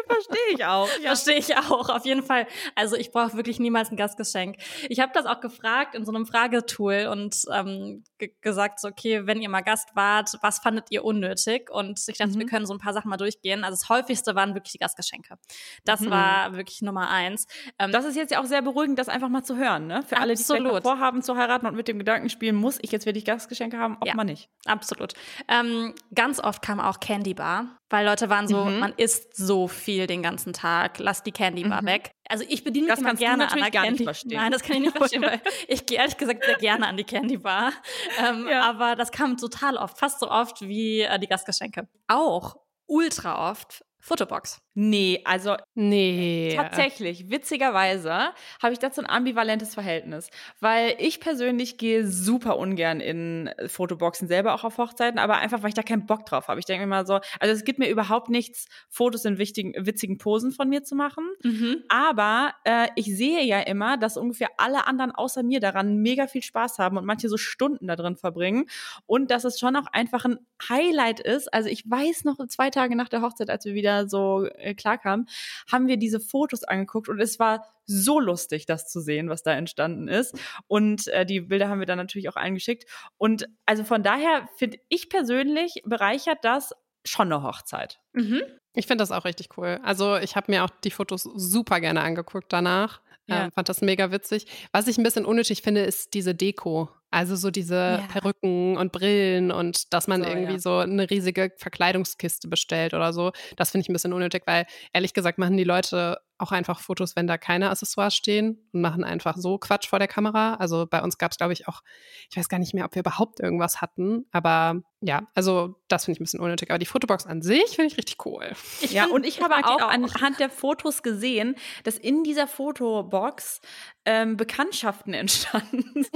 [SPEAKER 3] verstehe ich auch. Ja.
[SPEAKER 2] verstehe ich auch, auf jeden Fall. Also ich brauche wirklich niemals ein Gastgeschenk. Ich habe das auch gefragt in so einem Fragetool und ähm, ge- gesagt, so, okay, wenn ihr mal Gast wart, was fandet ihr unnötig? Und ich dachte,
[SPEAKER 3] Mhm.
[SPEAKER 2] wir können so ein paar Sachen mal durchgehen. Also das häufigste waren wirklich die Gastgeschenke. Das
[SPEAKER 3] Mhm.
[SPEAKER 2] war wirklich Nummer eins. Ähm,
[SPEAKER 3] Das ist jetzt ja auch sehr beruhigend, das einfach mal zu hören, ne? Für alle, die vielleicht
[SPEAKER 2] Absolut.
[SPEAKER 3] vorhaben zu heiraten und mit dem Gedanken spielen, muss ich jetzt wirklich Gastgeschenke haben, ob
[SPEAKER 2] Ja.
[SPEAKER 3] man nicht.
[SPEAKER 2] Absolut. Ähm, ganz oft kam auch Candy Bar, weil Leute waren so,
[SPEAKER 3] Mhm.
[SPEAKER 2] man isst so viel den ganzen Tag, lass die Candy Bar
[SPEAKER 3] Mhm.
[SPEAKER 2] weg. Also ich bediene mich
[SPEAKER 3] Das
[SPEAKER 2] immer
[SPEAKER 3] kannst du
[SPEAKER 2] gerne an
[SPEAKER 3] natürlich
[SPEAKER 2] der
[SPEAKER 3] gar nicht
[SPEAKER 2] Candy.
[SPEAKER 3] verstehen.
[SPEAKER 2] Nein, das kann ich nicht [laughs] verstehen, weil ich gehe ehrlich gesagt sehr gerne an die Candy Bar. Ähm,
[SPEAKER 3] Ja.
[SPEAKER 2] Aber das kam total oft, fast so oft wie äh, die Gastgeschenke. Auch ultra oft Fotobox.
[SPEAKER 3] Nee, also
[SPEAKER 4] Nee.
[SPEAKER 3] Tatsächlich, witzigerweise habe ich dazu ein ambivalentes Verhältnis, weil ich persönlich gehe super ungern in Fotoboxen, selber auch auf Hochzeiten, aber einfach, weil ich da keinen Bock drauf habe. Ich denke mir mal so, also es gibt mir überhaupt nichts, Fotos in wichtigen, witzigen Posen von mir zu machen,
[SPEAKER 2] Mhm.
[SPEAKER 3] aber äh, ich sehe ja immer, dass ungefähr alle anderen außer mir daran mega viel Spaß haben und manche so Stunden da drin verbringen und dass es schon auch einfach ein Highlight ist. Also ich weiß noch zwei Tage nach der Hochzeit, als wir wieder so äh, klarkamen, haben wir diese Fotos angeguckt und es war so lustig, das zu sehen, was da entstanden ist. Und äh, die Bilder haben wir dann natürlich auch eingeschickt. Und also von daher finde ich persönlich bereichert das schon eine Hochzeit.
[SPEAKER 2] Mhm.
[SPEAKER 4] Ich finde das auch richtig cool. Also ich habe mir auch die Fotos super gerne angeguckt danach.
[SPEAKER 3] Ja.
[SPEAKER 4] Ähm, fand das mega witzig. Was ich ein bisschen unnötig finde, ist diese Deko. Also so diese
[SPEAKER 2] Ja.
[SPEAKER 4] Perücken und Brillen und dass man
[SPEAKER 3] So,
[SPEAKER 4] irgendwie
[SPEAKER 3] ja.
[SPEAKER 4] so eine riesige Verkleidungskiste bestellt oder so. Das finde ich ein bisschen unnötig, weil ehrlich gesagt machen die Leute auch einfach Fotos, wenn da keine Accessoires stehen und machen einfach so Quatsch vor der Kamera. Also bei uns gab es, glaube ich, auch, ich weiß gar nicht mehr, ob wir überhaupt irgendwas hatten. Aber ja, also das finde ich ein bisschen unnötig. Aber die Fotobox an sich finde ich richtig cool.
[SPEAKER 2] Ich
[SPEAKER 3] ja,
[SPEAKER 2] find-
[SPEAKER 3] und ich habe
[SPEAKER 2] die
[SPEAKER 3] auch, anhand der Fotos gesehen, dass in dieser Fotobox ähm, Bekanntschaften [laughs] entstanden sind,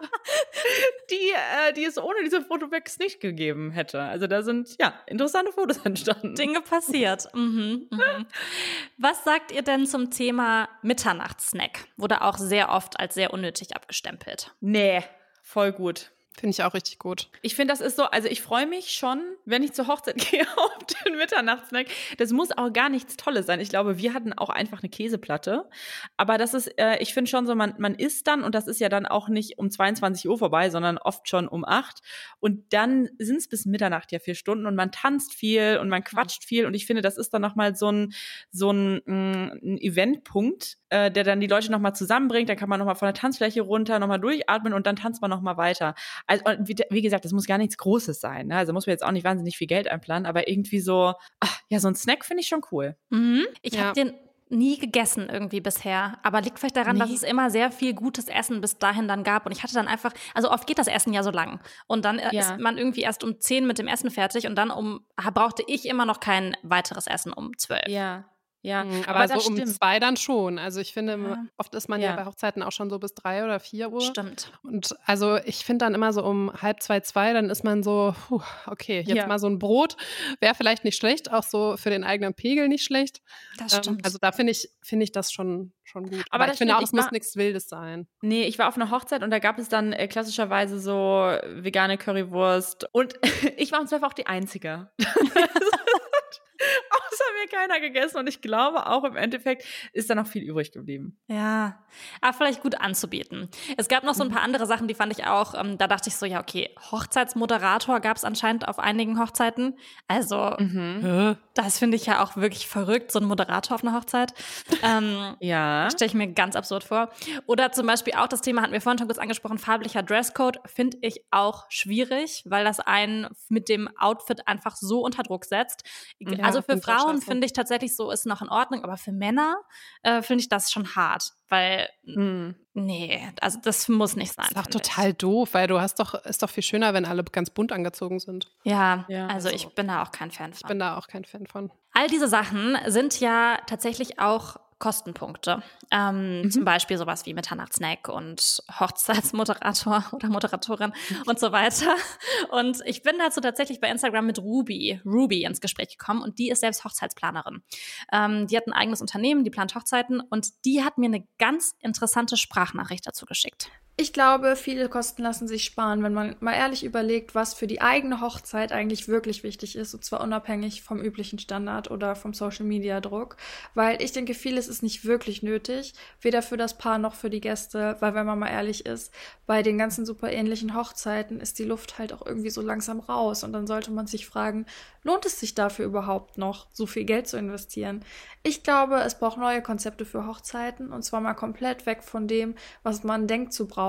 [SPEAKER 3] [laughs] die, äh, die es ohne diese Fotobox nicht gegeben hätte. Also da sind ja interessante Fotos [laughs] entstanden.
[SPEAKER 2] Dinge passiert. Mhm, mhm. Was sagt ihr denn zum Thema Mitternachtssnack? Wurde auch sehr oft als sehr unnötig abgestempelt.
[SPEAKER 3] Nee, voll gut.
[SPEAKER 4] Finde ich auch richtig gut.
[SPEAKER 3] Ich finde, das ist so, also ich freue mich schon, wenn ich zur Hochzeit [laughs] gehe auf den Mitternachtssnack. Das muss auch gar nichts Tolles sein. Ich glaube, wir hatten auch einfach eine Käseplatte. Aber das ist, äh, ich finde schon so, man, man isst dann und das ist ja dann auch nicht um 22 Uhr vorbei, sondern oft schon um 8. Und dann sind es bis Mitternacht ja vier Stunden und man tanzt viel und man quatscht viel. Und ich finde, das ist dann nochmal so ein, so ein, mh, ein Eventpunkt, äh, der dann die Leute nochmal zusammenbringt. Dann kann man nochmal von der Tanzfläche runter, nochmal durchatmen und dann tanzt man nochmal weiter. Also, und wie, wie gesagt, das muss gar nichts Großes sein. Ne? Also muss man jetzt auch nicht wahnsinnig viel Geld einplanen, aber irgendwie so, ach, ja, so ein Snack finde ich schon cool.
[SPEAKER 2] Mhm. Ich
[SPEAKER 4] Ja.
[SPEAKER 2] habe den nie gegessen irgendwie bisher, aber liegt vielleicht daran, dass
[SPEAKER 3] Nee.
[SPEAKER 2] es immer sehr viel gutes Essen bis dahin dann gab und ich hatte dann einfach, also oft geht das Essen ja so lang und dann äh,
[SPEAKER 3] Ja.
[SPEAKER 2] ist man irgendwie erst um 10 mit dem Essen fertig und dann um brauchte ich immer noch kein weiteres Essen um 12.
[SPEAKER 3] Ja, ja.
[SPEAKER 4] Mhm, aber,
[SPEAKER 3] das
[SPEAKER 4] so um
[SPEAKER 3] stimmt.
[SPEAKER 4] zwei dann schon. Also ich finde,
[SPEAKER 2] Ja.
[SPEAKER 4] oft ist man ja.
[SPEAKER 3] Ja.
[SPEAKER 4] bei Hochzeiten auch schon so bis drei oder vier Uhr.
[SPEAKER 2] Stimmt.
[SPEAKER 4] Und also ich finde dann immer so um halb zwei, zwei, dann ist man so, puh, okay, jetzt
[SPEAKER 3] Ja.
[SPEAKER 4] mal so ein Brot wäre vielleicht nicht schlecht, auch so für den eigenen Pegel nicht schlecht.
[SPEAKER 2] Das
[SPEAKER 4] Ähm,
[SPEAKER 2] stimmt.
[SPEAKER 4] also da finde ich, finde ich das schon, schon gut.
[SPEAKER 3] Aber
[SPEAKER 4] Aber,
[SPEAKER 3] das
[SPEAKER 4] ich finde
[SPEAKER 3] stimmt,
[SPEAKER 4] auch,
[SPEAKER 3] ich
[SPEAKER 4] es muss nichts Wildes sein.
[SPEAKER 3] Nee, ich war auf einer Hochzeit und da gab es dann äh, klassischerweise so vegane Currywurst. Und [laughs] ich war im Zweifel auch die Einzige. [laughs] Außer mir keiner gegessen und ich glaube auch im Endeffekt ist da noch viel übrig geblieben.
[SPEAKER 2] Ja, aber vielleicht gut anzubieten. Es gab noch so ein paar andere Sachen, die fand ich auch, ähm, da dachte ich so, ja, okay, Hochzeitsmoderator gab es anscheinend auf einigen Hochzeiten. Also,
[SPEAKER 3] Mhm.
[SPEAKER 2] das finde ich ja auch wirklich verrückt, so ein Moderator auf einer Hochzeit. Ähm,
[SPEAKER 3] Ja.
[SPEAKER 2] Stelle ich mir ganz absurd vor. Oder zum Beispiel auch das Thema hatten wir vorhin schon kurz angesprochen, farblicher Dresscode finde ich auch schwierig, weil das einen mit dem Outfit einfach so unter Druck setzt.
[SPEAKER 4] Ja,
[SPEAKER 2] also für
[SPEAKER 4] ich
[SPEAKER 2] Frauen finde ich tatsächlich so ist noch in Ordnung, aber für Männer äh, finde ich das schon hart, weil
[SPEAKER 3] Mhm.
[SPEAKER 2] nee, also das muss nicht sein.
[SPEAKER 4] Das ist auch total doof, weil du hast doch, ist doch viel schöner, wenn alle ganz bunt angezogen sind.
[SPEAKER 2] Ich. Ja,
[SPEAKER 3] Ja,
[SPEAKER 2] also
[SPEAKER 3] also-
[SPEAKER 2] ich bin da auch kein Fan
[SPEAKER 4] Ich
[SPEAKER 2] von.
[SPEAKER 4] bin da auch kein Fan von.
[SPEAKER 2] All diese Sachen sind ja tatsächlich auch Kostenpunkte. Ähm,
[SPEAKER 3] Mhm.
[SPEAKER 2] Zum Beispiel sowas wie Mitternachtssnack und Hochzeitsmoderator [laughs] oder Moderatorin und so weiter. Und ich bin dazu tatsächlich bei Instagram mit Ruby, Ruby ins Gespräch gekommen und die ist selbst Hochzeitsplanerin. Ähm, die hat ein eigenes Unternehmen, die plant Hochzeiten und die hat mir eine ganz interessante Sprachnachricht dazu geschickt.
[SPEAKER 7] Ich glaube, viele Kosten lassen sich sparen, wenn man mal ehrlich überlegt, was für die eigene Hochzeit eigentlich wirklich wichtig ist, und zwar unabhängig vom üblichen Standard oder vom Social-Media-Druck. Weil ich denke, vieles ist nicht wirklich nötig, weder für das Paar noch für die Gäste, weil wenn man mal ehrlich ist, bei den ganzen super ähnlichen Hochzeiten ist die Luft halt auch irgendwie so langsam raus und dann sollte man sich fragen, lohnt es sich dafür überhaupt noch, so viel Geld zu investieren? Ich glaube, es braucht neue Konzepte für Hochzeiten und zwar mal komplett weg von dem, was man denkt zu brauchen,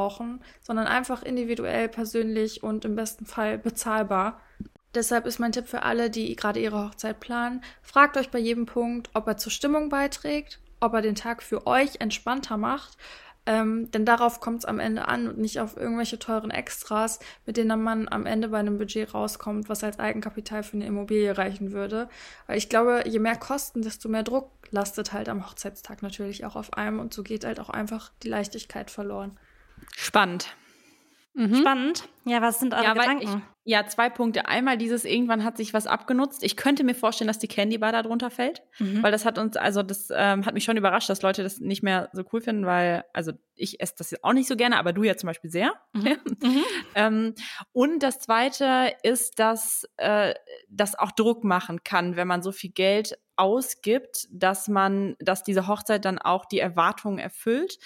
[SPEAKER 7] sondern einfach individuell, persönlich und im besten Fall bezahlbar. Deshalb ist mein Tipp für alle, die gerade ihre Hochzeit planen, fragt euch bei jedem Punkt, ob er zur Stimmung beiträgt, ob er den Tag für euch entspannter macht, ähm, denn darauf kommt es am Ende an und nicht auf irgendwelche teuren Extras, mit denen man am Ende bei einem Budget rauskommt, was als Eigenkapital für eine Immobilie reichen würde. Weil ich glaube, je mehr Kosten, desto mehr Druck lastet halt am Hochzeitstag natürlich auch auf einem und so geht halt auch einfach die Leichtigkeit verloren.
[SPEAKER 3] Spannend.
[SPEAKER 4] Mhm.
[SPEAKER 2] Spannend. Ja, was sind eure
[SPEAKER 3] Ja,
[SPEAKER 2] Gedanken?
[SPEAKER 3] ich, ja, zwei Punkte. Einmal dieses, irgendwann hat sich was abgenutzt. Ich könnte mir vorstellen, dass die Candy Bar da drunter fällt.
[SPEAKER 2] Mhm.
[SPEAKER 3] Weil das hat uns, also das ähm, hat mich schon überrascht, dass Leute das nicht mehr so cool finden, weil, also ich esse das jetzt auch nicht so gerne, aber du ja zum Beispiel sehr.
[SPEAKER 2] Mhm. Mhm.
[SPEAKER 3] ähm, und das zweite ist, dass äh, das auch Druck machen kann, wenn man so viel Geld ausgibt, dass man, dass diese Hochzeit dann auch die Erwartungen erfüllt.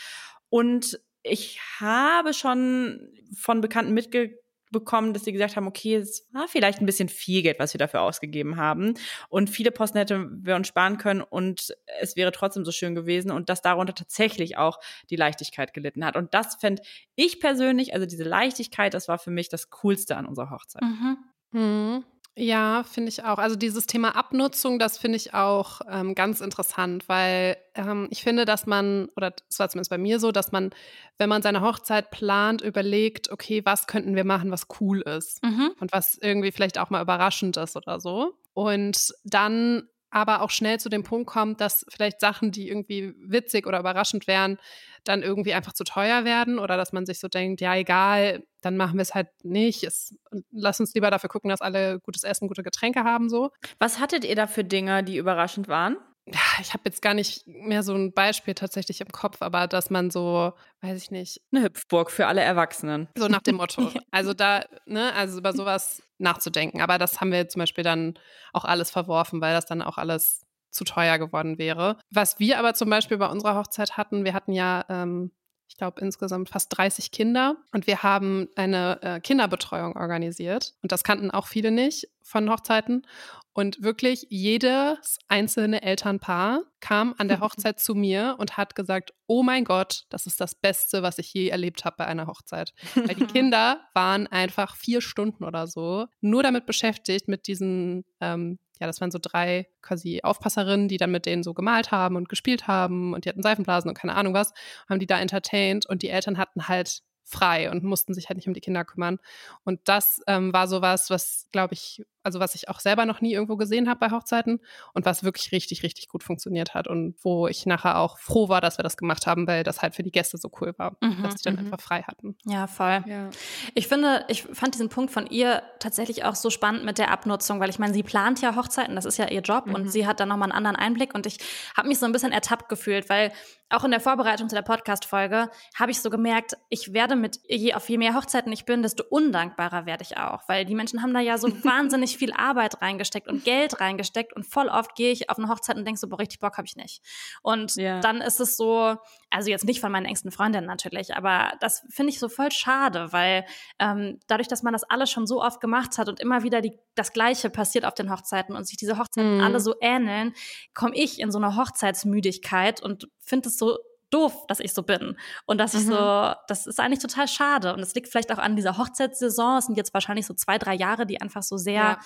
[SPEAKER 3] Und ich habe schon von Bekannten mitbekommen, dass sie gesagt haben, okay, es war vielleicht ein bisschen viel Geld, was wir dafür ausgegeben haben. Und viele Posten hätten wir uns sparen können und es wäre trotzdem so schön gewesen und dass darunter tatsächlich auch die Leichtigkeit gelitten hat. Und das fände ich persönlich, also diese Leichtigkeit, das war für mich das Coolste an unserer Hochzeit.
[SPEAKER 2] Mhm.
[SPEAKER 4] Mhm. Ja, finde ich auch. Also dieses Thema Abnutzung, das finde ich auch ähm, ganz interessant, weil ähm, ich finde, dass man, oder es war zumindest bei mir so, dass man, wenn man seine Hochzeit plant, überlegt, okay, was könnten wir machen, was cool ist
[SPEAKER 2] Mhm.
[SPEAKER 4] und was irgendwie vielleicht auch mal überraschend ist oder so. Und dann aber auch schnell zu dem Punkt kommt, dass vielleicht Sachen, die irgendwie witzig oder überraschend wären, dann irgendwie einfach zu teuer werden oder dass man sich so denkt, ja, egal, dann machen wir es halt nicht. Es, lass uns lieber dafür gucken, dass alle gutes Essen, gute Getränke haben, so.
[SPEAKER 3] Was hattet ihr da für Dinge, die überraschend waren?
[SPEAKER 4] Ja, ich habe jetzt gar nicht mehr so ein Beispiel tatsächlich im Kopf, aber dass man so, weiß ich nicht,
[SPEAKER 3] Eine Hüpfburg für alle Erwachsenen.
[SPEAKER 4] so nach dem Motto. [laughs] Also da, ne, also über sowas nachzudenken. Aber das haben wir zum Beispiel dann auch alles verworfen, weil das dann auch alles zu teuer geworden wäre. Was wir aber zum Beispiel bei unserer Hochzeit hatten, wir hatten ja, ähm, ich glaube, insgesamt fast 30 Kinder und wir haben eine äh, Kinderbetreuung organisiert. Und das kannten auch viele nicht von Hochzeiten. Und wirklich jedes einzelne Elternpaar kam an der [laughs] Hochzeit zu mir und hat gesagt, oh mein Gott, das ist das Beste, was ich je erlebt habe bei einer Hochzeit. Weil die [laughs] Kinder waren einfach vier Stunden oder so nur damit beschäftigt, mit diesen, ähm, ja, das waren so drei quasi Aufpasserinnen, die dann mit denen so gemalt haben und gespielt haben und die hatten Seifenblasen und keine Ahnung was, haben die da entertained und die Eltern hatten halt frei und mussten sich halt nicht um die Kinder kümmern. Und das ähm, war sowas, was, glaube ich, also was ich auch selber noch nie irgendwo gesehen habe bei Hochzeiten und was wirklich richtig, richtig gut funktioniert hat und wo ich nachher auch froh war, dass wir das gemacht haben, weil das halt für die Gäste so cool war,
[SPEAKER 2] Mhm,
[SPEAKER 4] dass sie dann
[SPEAKER 2] mhm.
[SPEAKER 4] einfach frei hatten.
[SPEAKER 2] Ja, voll.
[SPEAKER 3] Ja.
[SPEAKER 2] Ich finde, ich fand diesen Punkt von ihr tatsächlich auch so spannend mit der Abnutzung, weil ich meine, sie plant ja Hochzeiten, das ist ja ihr Job und sie hat dann nochmal einen anderen Einblick und ich habe mich so ein bisschen ertappt gefühlt, weil auch in der Vorbereitung zu der Podcast-Folge habe ich so gemerkt, ich werde mit je auf je mehr Hochzeiten ich bin, desto undankbarer werde ich auch, weil die Menschen haben da ja so [laughs] wahnsinnig viel Arbeit reingesteckt und Geld reingesteckt und voll oft gehe ich auf eine Hochzeit und denke so, boah, richtig Bock habe ich nicht. Und
[SPEAKER 3] Ja.
[SPEAKER 2] dann ist es so, also jetzt nicht von meinen engsten Freundinnen natürlich, aber das finde ich so voll schade, weil ähm, dadurch, dass man das alles schon so oft gemacht hat und immer wieder die, das Gleiche passiert auf den Hochzeiten und sich diese Hochzeiten
[SPEAKER 4] Mhm.
[SPEAKER 2] alle so ähneln, komme ich in so eine Hochzeitsmüdigkeit und finde es so doof, dass ich so bin. Und dass ich
[SPEAKER 3] Mhm.
[SPEAKER 2] so, das ist eigentlich total schade. Und es liegt vielleicht auch an dieser Hochzeitssaison. Es sind jetzt wahrscheinlich so zwei, drei Jahre, die einfach so sehr
[SPEAKER 3] Ja.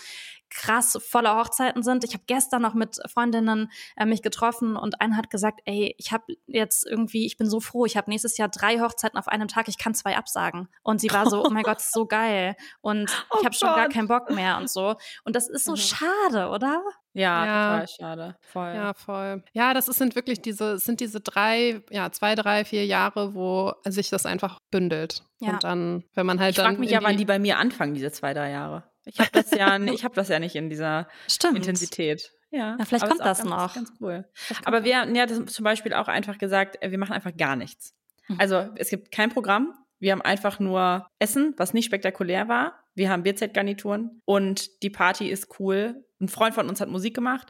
[SPEAKER 2] krass voller Hochzeiten sind. Ich habe gestern noch mit Freundinnen äh, mich getroffen und eine hat gesagt, ey, ich habe jetzt irgendwie, ich bin so froh, ich habe nächstes Jahr drei Hochzeiten auf einem Tag, ich kann zwei absagen. Und sie war so, oh mein Gott, ist so geil. Und [laughs]
[SPEAKER 3] Oh
[SPEAKER 2] ich habe schon gar keinen Bock mehr und so. Und das ist so
[SPEAKER 3] Mhm.
[SPEAKER 2] schade, oder?
[SPEAKER 3] Ja,
[SPEAKER 4] Ja.
[SPEAKER 3] total schade. Voll.
[SPEAKER 4] Ja, voll. Ja, das ist, sind wirklich diese, es sind diese drei, ja, zwei, drei, vier Jahre, wo sich das einfach bündelt.
[SPEAKER 2] Ja.
[SPEAKER 4] Und dann, wenn man halt
[SPEAKER 3] Ich
[SPEAKER 4] dann.
[SPEAKER 3] frage mich ja, wann die bei mir anfangen, diese zwei, drei Jahre. Ich habe das ja, ich habe das ja nicht in dieser
[SPEAKER 2] Stimmt.
[SPEAKER 3] Intensität. Ja,
[SPEAKER 2] Ja, vielleicht kommt das
[SPEAKER 3] ganz,
[SPEAKER 2] noch.
[SPEAKER 3] Ganz cool. Aber wir hatten ja zum Beispiel auch einfach gesagt, äh, wir machen einfach gar nichts.
[SPEAKER 2] Mhm.
[SPEAKER 3] Also es gibt kein Programm. Wir haben einfach nur Essen, was nicht spektakulär war. Wir haben Bierzeltgarnituren und die Party ist cool. Ein Freund von uns hat Musik gemacht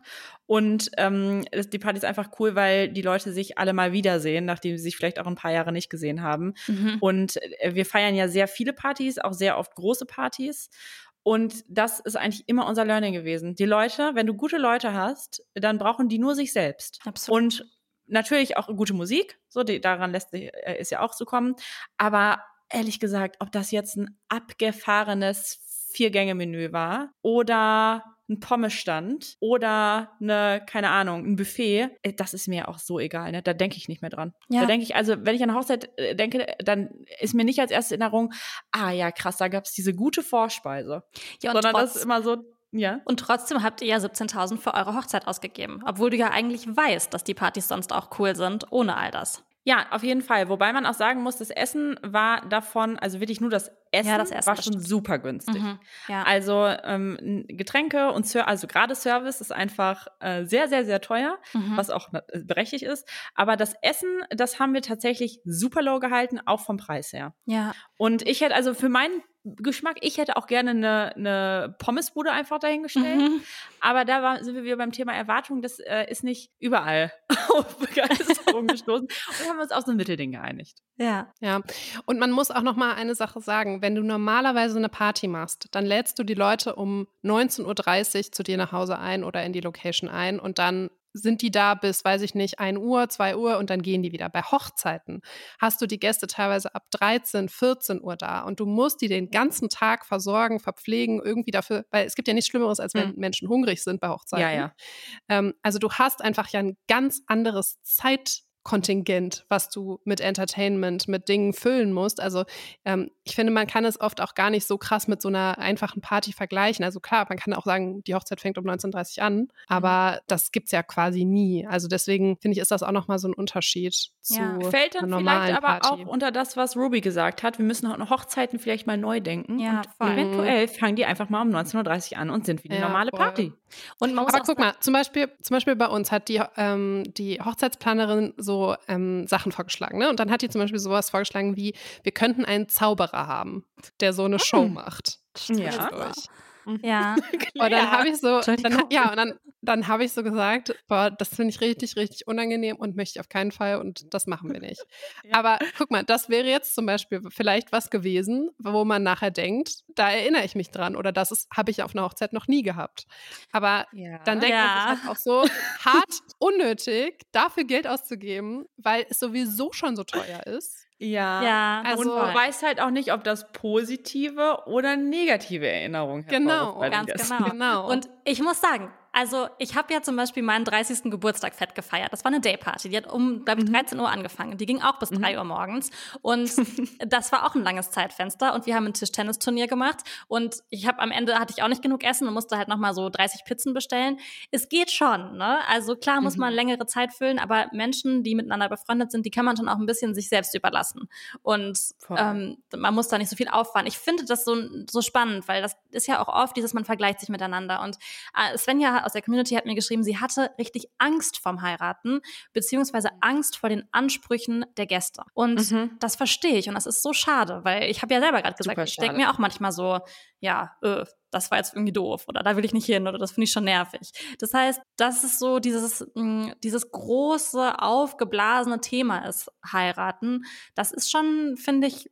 [SPEAKER 3] und ähm, die Party ist einfach cool, weil die Leute sich alle mal wiedersehen, nachdem sie sich vielleicht auch ein paar Jahre nicht gesehen haben.
[SPEAKER 2] Mhm.
[SPEAKER 3] Und äh, wir feiern ja sehr viele Partys, auch sehr oft große Partys. Und das ist eigentlich immer unser Learning gewesen. Die Leute, wenn du gute Leute hast, dann brauchen die nur sich selbst.
[SPEAKER 2] Absolut.
[SPEAKER 3] Und natürlich auch gute Musik, so die, daran lässt sich, äh, ist ja auch zu kommen. Aber ehrlich gesagt, ob das jetzt ein abgefahrenes Vier-Gänge-Menü war oder ein Pommesstand oder eine, keine Ahnung, ein Buffet, äh, das ist mir auch so egal, ne? Da denke ich nicht mehr dran.
[SPEAKER 2] Ja.
[SPEAKER 3] Da denke ich, also wenn ich an eine Hochzeit äh, denke, dann ist mir nicht als erste Erinnerung, ah ja, krass, da gab es diese gute Vorspeise.
[SPEAKER 2] ja, und,
[SPEAKER 3] Sondern das
[SPEAKER 2] trotz,
[SPEAKER 3] ist immer so, ja.
[SPEAKER 2] und trotzdem habt ihr ja 17.000 für eure Hochzeit ausgegeben, obwohl du ja eigentlich weißt, dass die Partys sonst auch cool sind, ohne all das.
[SPEAKER 3] Ja, auf jeden Fall. Wobei man auch sagen muss, das Essen war davon, also wirklich nur das Essen,
[SPEAKER 2] Ja, das Essen,
[SPEAKER 3] war schon super günstig.
[SPEAKER 2] Mhm. Ja.
[SPEAKER 3] Also ähm, Getränke und Ser also gerade Service ist einfach äh, sehr, sehr, sehr teuer,
[SPEAKER 2] Mhm.
[SPEAKER 3] was auch äh, berechtigt ist. Aber das Essen, das haben wir tatsächlich super low gehalten, auch vom Preis her.
[SPEAKER 2] ja.
[SPEAKER 3] Und ich hätte also für meinen Geschmack, ich hätte auch gerne eine, eine Pommesbude einfach dahingestellt.
[SPEAKER 2] Mhm.
[SPEAKER 3] Aber da war, sind wir wieder beim Thema Erwartung. Das äh, ist nicht überall [laughs] auf Begeisterung gestoßen. Und wir haben uns auf so ein Mittelding geeinigt.
[SPEAKER 2] Ja.
[SPEAKER 4] Ja, und man muss auch noch mal eine Sache sagen. Wenn du normalerweise eine Party machst, dann lädst du die Leute um 19.30 Uhr zu dir nach Hause ein oder in die Location ein und dann sind die da bis, weiß ich nicht, 1 Uhr, 2 Uhr und dann gehen die wieder. Bei Hochzeiten hast du die Gäste teilweise ab 13, 14 Uhr da und du musst die den ganzen Tag versorgen, verpflegen, irgendwie dafür, weil es gibt ja nichts Schlimmeres, als wenn
[SPEAKER 3] Mhm.
[SPEAKER 4] Menschen hungrig sind bei Hochzeiten.
[SPEAKER 3] Ja, ja.
[SPEAKER 4] Ähm, also du hast einfach ja ein ganz anderes Zeitkontingent, was du mit Entertainment, mit Dingen füllen musst. Also ähm, ich finde, man kann es oft auch gar nicht so krass mit so einer einfachen Party vergleichen. Also klar, man kann auch sagen, die Hochzeit fängt um 19.30 Uhr an, aber das gibt's ja quasi nie. Also deswegen finde ich, ist das auch nochmal so ein Unterschied zu
[SPEAKER 2] Ja.
[SPEAKER 3] Fällt
[SPEAKER 4] einer
[SPEAKER 3] dann vielleicht aber
[SPEAKER 4] Party.
[SPEAKER 3] auch unter das, was Ruby gesagt hat. Wir müssen auch Hochzeiten vielleicht mal neu denken.
[SPEAKER 2] Ja,
[SPEAKER 3] und
[SPEAKER 2] voll.
[SPEAKER 3] eventuell fangen die einfach mal um 19.30 Uhr an und sind wie eine
[SPEAKER 4] Ja,
[SPEAKER 3] normale
[SPEAKER 4] voll.
[SPEAKER 3] Party.
[SPEAKER 2] Und man muss
[SPEAKER 4] Aber
[SPEAKER 2] auch
[SPEAKER 4] guck
[SPEAKER 2] sagen-
[SPEAKER 4] mal, zum Beispiel, zum Beispiel bei uns hat die, ähm, die Hochzeitsplanerin so ähm, Sachen vorgeschlagen. Ne? Und dann hat die zum Beispiel sowas vorgeschlagen wie, wir könnten einen Zauberer haben, der so eine Show macht.
[SPEAKER 3] Ja. [laughs]
[SPEAKER 2] Ja.
[SPEAKER 4] Und dann habe ich so, dann, ja, und dann, dann habe ich so gesagt, boah, das finde ich richtig, richtig unangenehm und möchte ich auf keinen Fall und das machen wir nicht. [laughs] Aber guck mal, das wäre jetzt zum Beispiel vielleicht was gewesen, wo man nachher denkt, da erinnere ich mich dran oder das habe ich auf einer Hochzeit noch nie gehabt. Aber
[SPEAKER 3] Ja.
[SPEAKER 4] dann denkt
[SPEAKER 2] Ja.
[SPEAKER 4] man sich halt auch so, hart unnötig, dafür Geld auszugeben, weil es sowieso schon so teuer ist.
[SPEAKER 3] Ja.
[SPEAKER 2] Ja,
[SPEAKER 4] Also-
[SPEAKER 3] und du weißt halt auch nicht, ob das positive oder negative Erinnerungen
[SPEAKER 4] Genau,
[SPEAKER 2] ganz
[SPEAKER 3] Gästen.
[SPEAKER 2] genau.
[SPEAKER 4] Genau.
[SPEAKER 2] Und ich muss sagen, Also ich habe ja zum Beispiel meinen 30. Geburtstag fett gefeiert. Das war eine Dayparty. Die hat um, glaube ich, 13 Uhr angefangen. Die ging auch bis 3 Uhr morgens. Und [laughs] das war auch ein langes Zeitfenster. Und wir haben ein Tischtennisturnier gemacht. Und ich habe am Ende hatte ich auch nicht genug Essen und musste halt nochmal so 30 Pizzen bestellen. Es geht schon, ne? Also klar muss man längere Zeit füllen, aber Menschen, die miteinander befreundet sind, die kann man schon auch ein bisschen sich selbst überlassen. Und ähm, man muss da nicht so viel auffahren. Ich finde das so, so spannend, weil das ist ja auch oft dieses, man vergleicht sich miteinander. Und äh, Svenja aus der Community hat mir geschrieben, sie hatte richtig Angst vom Heiraten, beziehungsweise Angst vor den Ansprüchen der Gäste. Und
[SPEAKER 3] Mhm.
[SPEAKER 2] das verstehe ich. Und das ist so schade, weil ich habe ja selber gerade gesagt, ich denke mir auch manchmal so, ja, äh, das war jetzt irgendwie doof oder da will ich nicht hin oder das finde ich schon nervig. Das heißt, das ist so dieses, mh, dieses große, aufgeblasene Thema ist heiraten. Das ist schon, finde ich,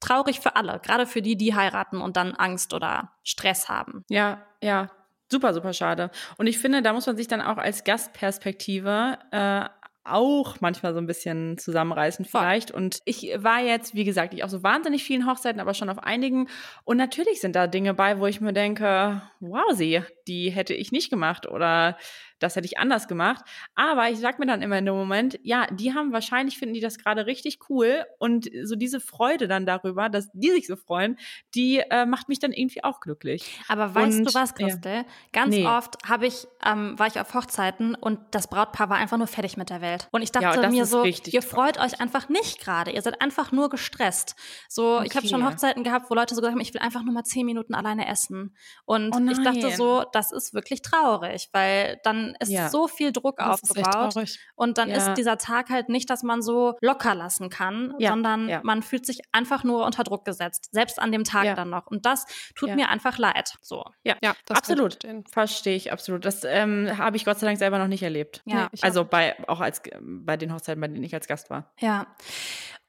[SPEAKER 2] traurig für alle, gerade für die, die heiraten und dann Angst oder Stress haben.
[SPEAKER 3] Ja, ja. Super, super schade. Und ich finde, da muss man sich dann auch als Gastperspektive äh, auch manchmal so ein bisschen zusammenreißen vielleicht. Und ich war jetzt, wie gesagt, ich auf so wahnsinnig vielen Hochzeiten, aber schon auf einigen. Und natürlich sind da Dinge bei, wo ich mir denke, wow, sie, die hätte ich nicht gemacht oder das hätte ich anders gemacht. Aber ich sag mir dann immer in dem Moment, ja, die haben wahrscheinlich, finden die das gerade richtig cool. Und so diese Freude dann darüber, dass die sich so freuen, die äh, macht mich dann irgendwie auch glücklich.
[SPEAKER 2] Aber weißt
[SPEAKER 3] Und-
[SPEAKER 2] du was,
[SPEAKER 3] ja.
[SPEAKER 2] Christel? Ganz
[SPEAKER 3] Nee.
[SPEAKER 2] oft habe ich, ähm, war ich auf Hochzeiten und das Brautpaar war einfach nur fertig mit der Welt. Und ich dachte
[SPEAKER 3] Ja,
[SPEAKER 2] mir so,
[SPEAKER 3] richtig
[SPEAKER 2] ihr freut euch einfach nicht gerade. Ihr seid einfach nur gestresst. So, ich habe
[SPEAKER 3] Okay.
[SPEAKER 2] schon Hochzeiten gehabt, wo Leute so gesagt haben, ich will einfach nur mal zehn Minuten alleine essen. Und
[SPEAKER 3] Oh
[SPEAKER 2] ich dachte so, das ist wirklich traurig, weil dann ist
[SPEAKER 3] Ja.
[SPEAKER 2] so viel Druck
[SPEAKER 4] Das ist echt
[SPEAKER 2] aufgebaut. Und dann
[SPEAKER 3] Ja.
[SPEAKER 2] ist dieser Tag halt nicht, dass man so locker lassen kann,
[SPEAKER 3] Ja,
[SPEAKER 2] sondern
[SPEAKER 3] ja.
[SPEAKER 2] man fühlt sich einfach nur unter Druck gesetzt, selbst an dem Tag
[SPEAKER 3] Ja.
[SPEAKER 2] dann noch. Und das tut
[SPEAKER 3] Ja.
[SPEAKER 2] mir einfach leid. So.
[SPEAKER 4] Ja,
[SPEAKER 3] absolut. Verstehe ich absolut. Das ähm, habe ich Gott sei Dank selber noch nicht erlebt.
[SPEAKER 2] Ja.
[SPEAKER 4] Nee, ich
[SPEAKER 3] Also bei auch als bei den Hochzeiten, bei denen ich als Gast war.
[SPEAKER 2] Ja.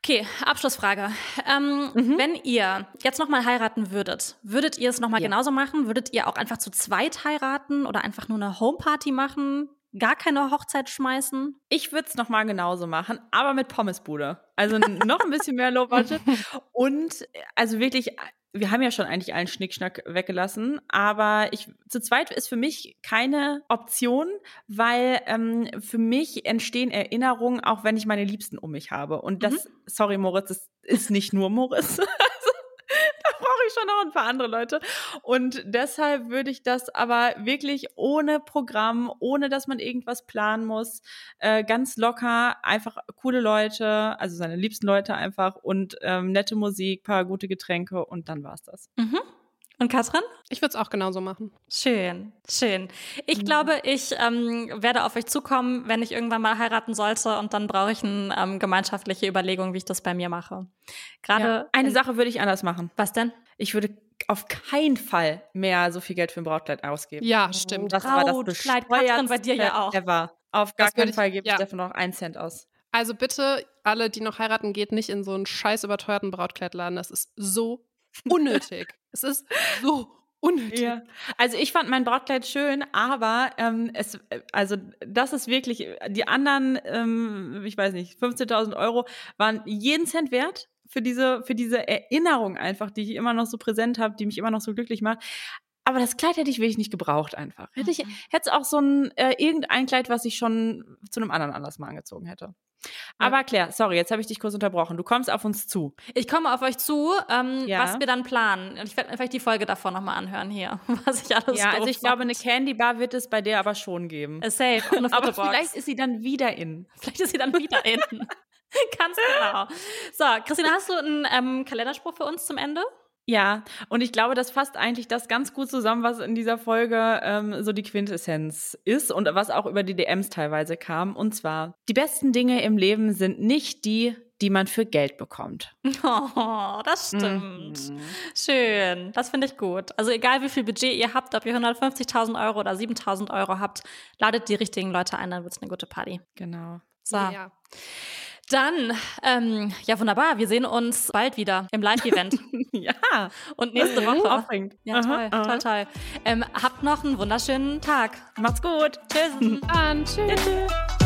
[SPEAKER 2] Okay, Abschlussfrage. Ähm,
[SPEAKER 3] Mhm.
[SPEAKER 2] Wenn ihr jetzt nochmal heiraten würdet, würdet ihr es nochmal
[SPEAKER 3] Ja.
[SPEAKER 2] genauso machen? Würdet ihr auch einfach zu zweit heiraten oder einfach nur eine Homeparty machen? Gar keine Hochzeit schmeißen?
[SPEAKER 3] Ich würde es nochmal genauso machen, aber mit Pommesbude. Also noch ein bisschen mehr Low Budget. [laughs] Und äh, also wirklich, wir haben ja schon eigentlich allen Schnickschnack weggelassen, aber ich zu zweit ist für mich keine Option, weil ähm, für mich entstehen Erinnerungen, auch wenn ich meine Liebsten um mich habe. Und das, sorry Moritz, das ist nicht nur Moritz. [laughs] [laughs] Brauche ich schon noch ein paar andere Leute. Und deshalb würde ich das aber wirklich ohne Programm, ohne dass man irgendwas planen muss, äh, ganz locker, einfach coole Leute, also seine liebsten Leute einfach und ähm, nette Musik, paar gute Getränke und dann war's das.
[SPEAKER 2] Mhm. Und Katrin?
[SPEAKER 4] Ich würde es auch genauso machen.
[SPEAKER 2] Schön, schön. Ich glaube, ich ähm, werde auf euch zukommen, wenn ich irgendwann mal heiraten sollte und dann brauche ich eine ähm, gemeinschaftliche Überlegung, wie ich das bei mir mache. Gerade
[SPEAKER 3] Ja. Eine Sache würde ich anders machen.
[SPEAKER 2] Was denn?
[SPEAKER 3] Ich würde auf keinen Fall mehr so viel Geld für ein Brautkleid ausgeben.
[SPEAKER 4] Ja, stimmt.
[SPEAKER 3] Das war das
[SPEAKER 2] Brautkleid, Katrin, bei dir ja auch.
[SPEAKER 3] Ever. Auf gar
[SPEAKER 4] Das
[SPEAKER 3] keinen
[SPEAKER 4] ich-
[SPEAKER 3] Fall gebe ich
[SPEAKER 4] ja.
[SPEAKER 3] davon noch einen Cent aus.
[SPEAKER 4] Also bitte, alle, die noch heiraten, geht nicht in so einen scheiß überteuerten Brautkleidladen. Das ist so unnötig. es ist so unnötig.
[SPEAKER 3] Ja. Also ich fand mein Brautkleid schön, aber ähm, es, äh, also das ist wirklich, die anderen, ähm, ich weiß nicht, 15.000 Euro waren jeden Cent wert für diese, für diese Erinnerung einfach, die ich immer noch so präsent habe, die mich immer noch so glücklich macht. Aber das Kleid hätte ich wirklich nicht gebraucht einfach. Hätte ich, hätte es auch so ein, äh, irgendein Kleid, was ich schon zu einem anderen Anlass mal angezogen hätte. Aber Claire, sorry, jetzt habe ich dich kurz unterbrochen. Du kommst auf uns zu.
[SPEAKER 2] Ich komme auf euch zu, ähm,
[SPEAKER 3] Ja.
[SPEAKER 2] was wir dann planen. Und ich werde vielleicht die Folge davon nochmal anhören hier, [laughs] was ich alles
[SPEAKER 3] Ja, also ich glaube,
[SPEAKER 2] fand.
[SPEAKER 3] eine Candy Bar wird es bei dir aber schon geben.
[SPEAKER 2] Äh, Safe, eine [laughs]
[SPEAKER 3] Aber vielleicht ist sie dann wieder in.
[SPEAKER 2] Vielleicht ist sie dann wieder in. [laughs] Ganz genau. So, Christina, hast du einen ähm, Kalenderspruch für uns zum Ende?
[SPEAKER 3] Ja, und ich glaube, das fasst eigentlich das ganz gut zusammen, was in dieser Folge ähm, so die Quintessenz ist und was auch über die DMs teilweise kam. Und zwar, die besten Dinge im Leben sind nicht die, die man für Geld bekommt.
[SPEAKER 2] Oh, das stimmt. Schön. Das finde ich gut. Also egal, wie viel Budget ihr habt, ob ihr 150.000 Euro oder 7.000 Euro habt, ladet die richtigen Leute ein, dann wird es eine gute Party.
[SPEAKER 3] Genau.
[SPEAKER 2] So.
[SPEAKER 4] Ja.
[SPEAKER 2] Dann, ähm, ja wunderbar, wir sehen uns bald wieder im Live-Event. [laughs]
[SPEAKER 3] ja.
[SPEAKER 2] Und nächste Woche.
[SPEAKER 3] Aufregend.
[SPEAKER 2] Ja, toll,
[SPEAKER 3] Aha,
[SPEAKER 2] toll, toll. Ähm, habt noch einen wunderschönen Tag.
[SPEAKER 3] Macht's gut.
[SPEAKER 2] Tschüss.
[SPEAKER 4] Dann tschüss.
[SPEAKER 3] Tschüss.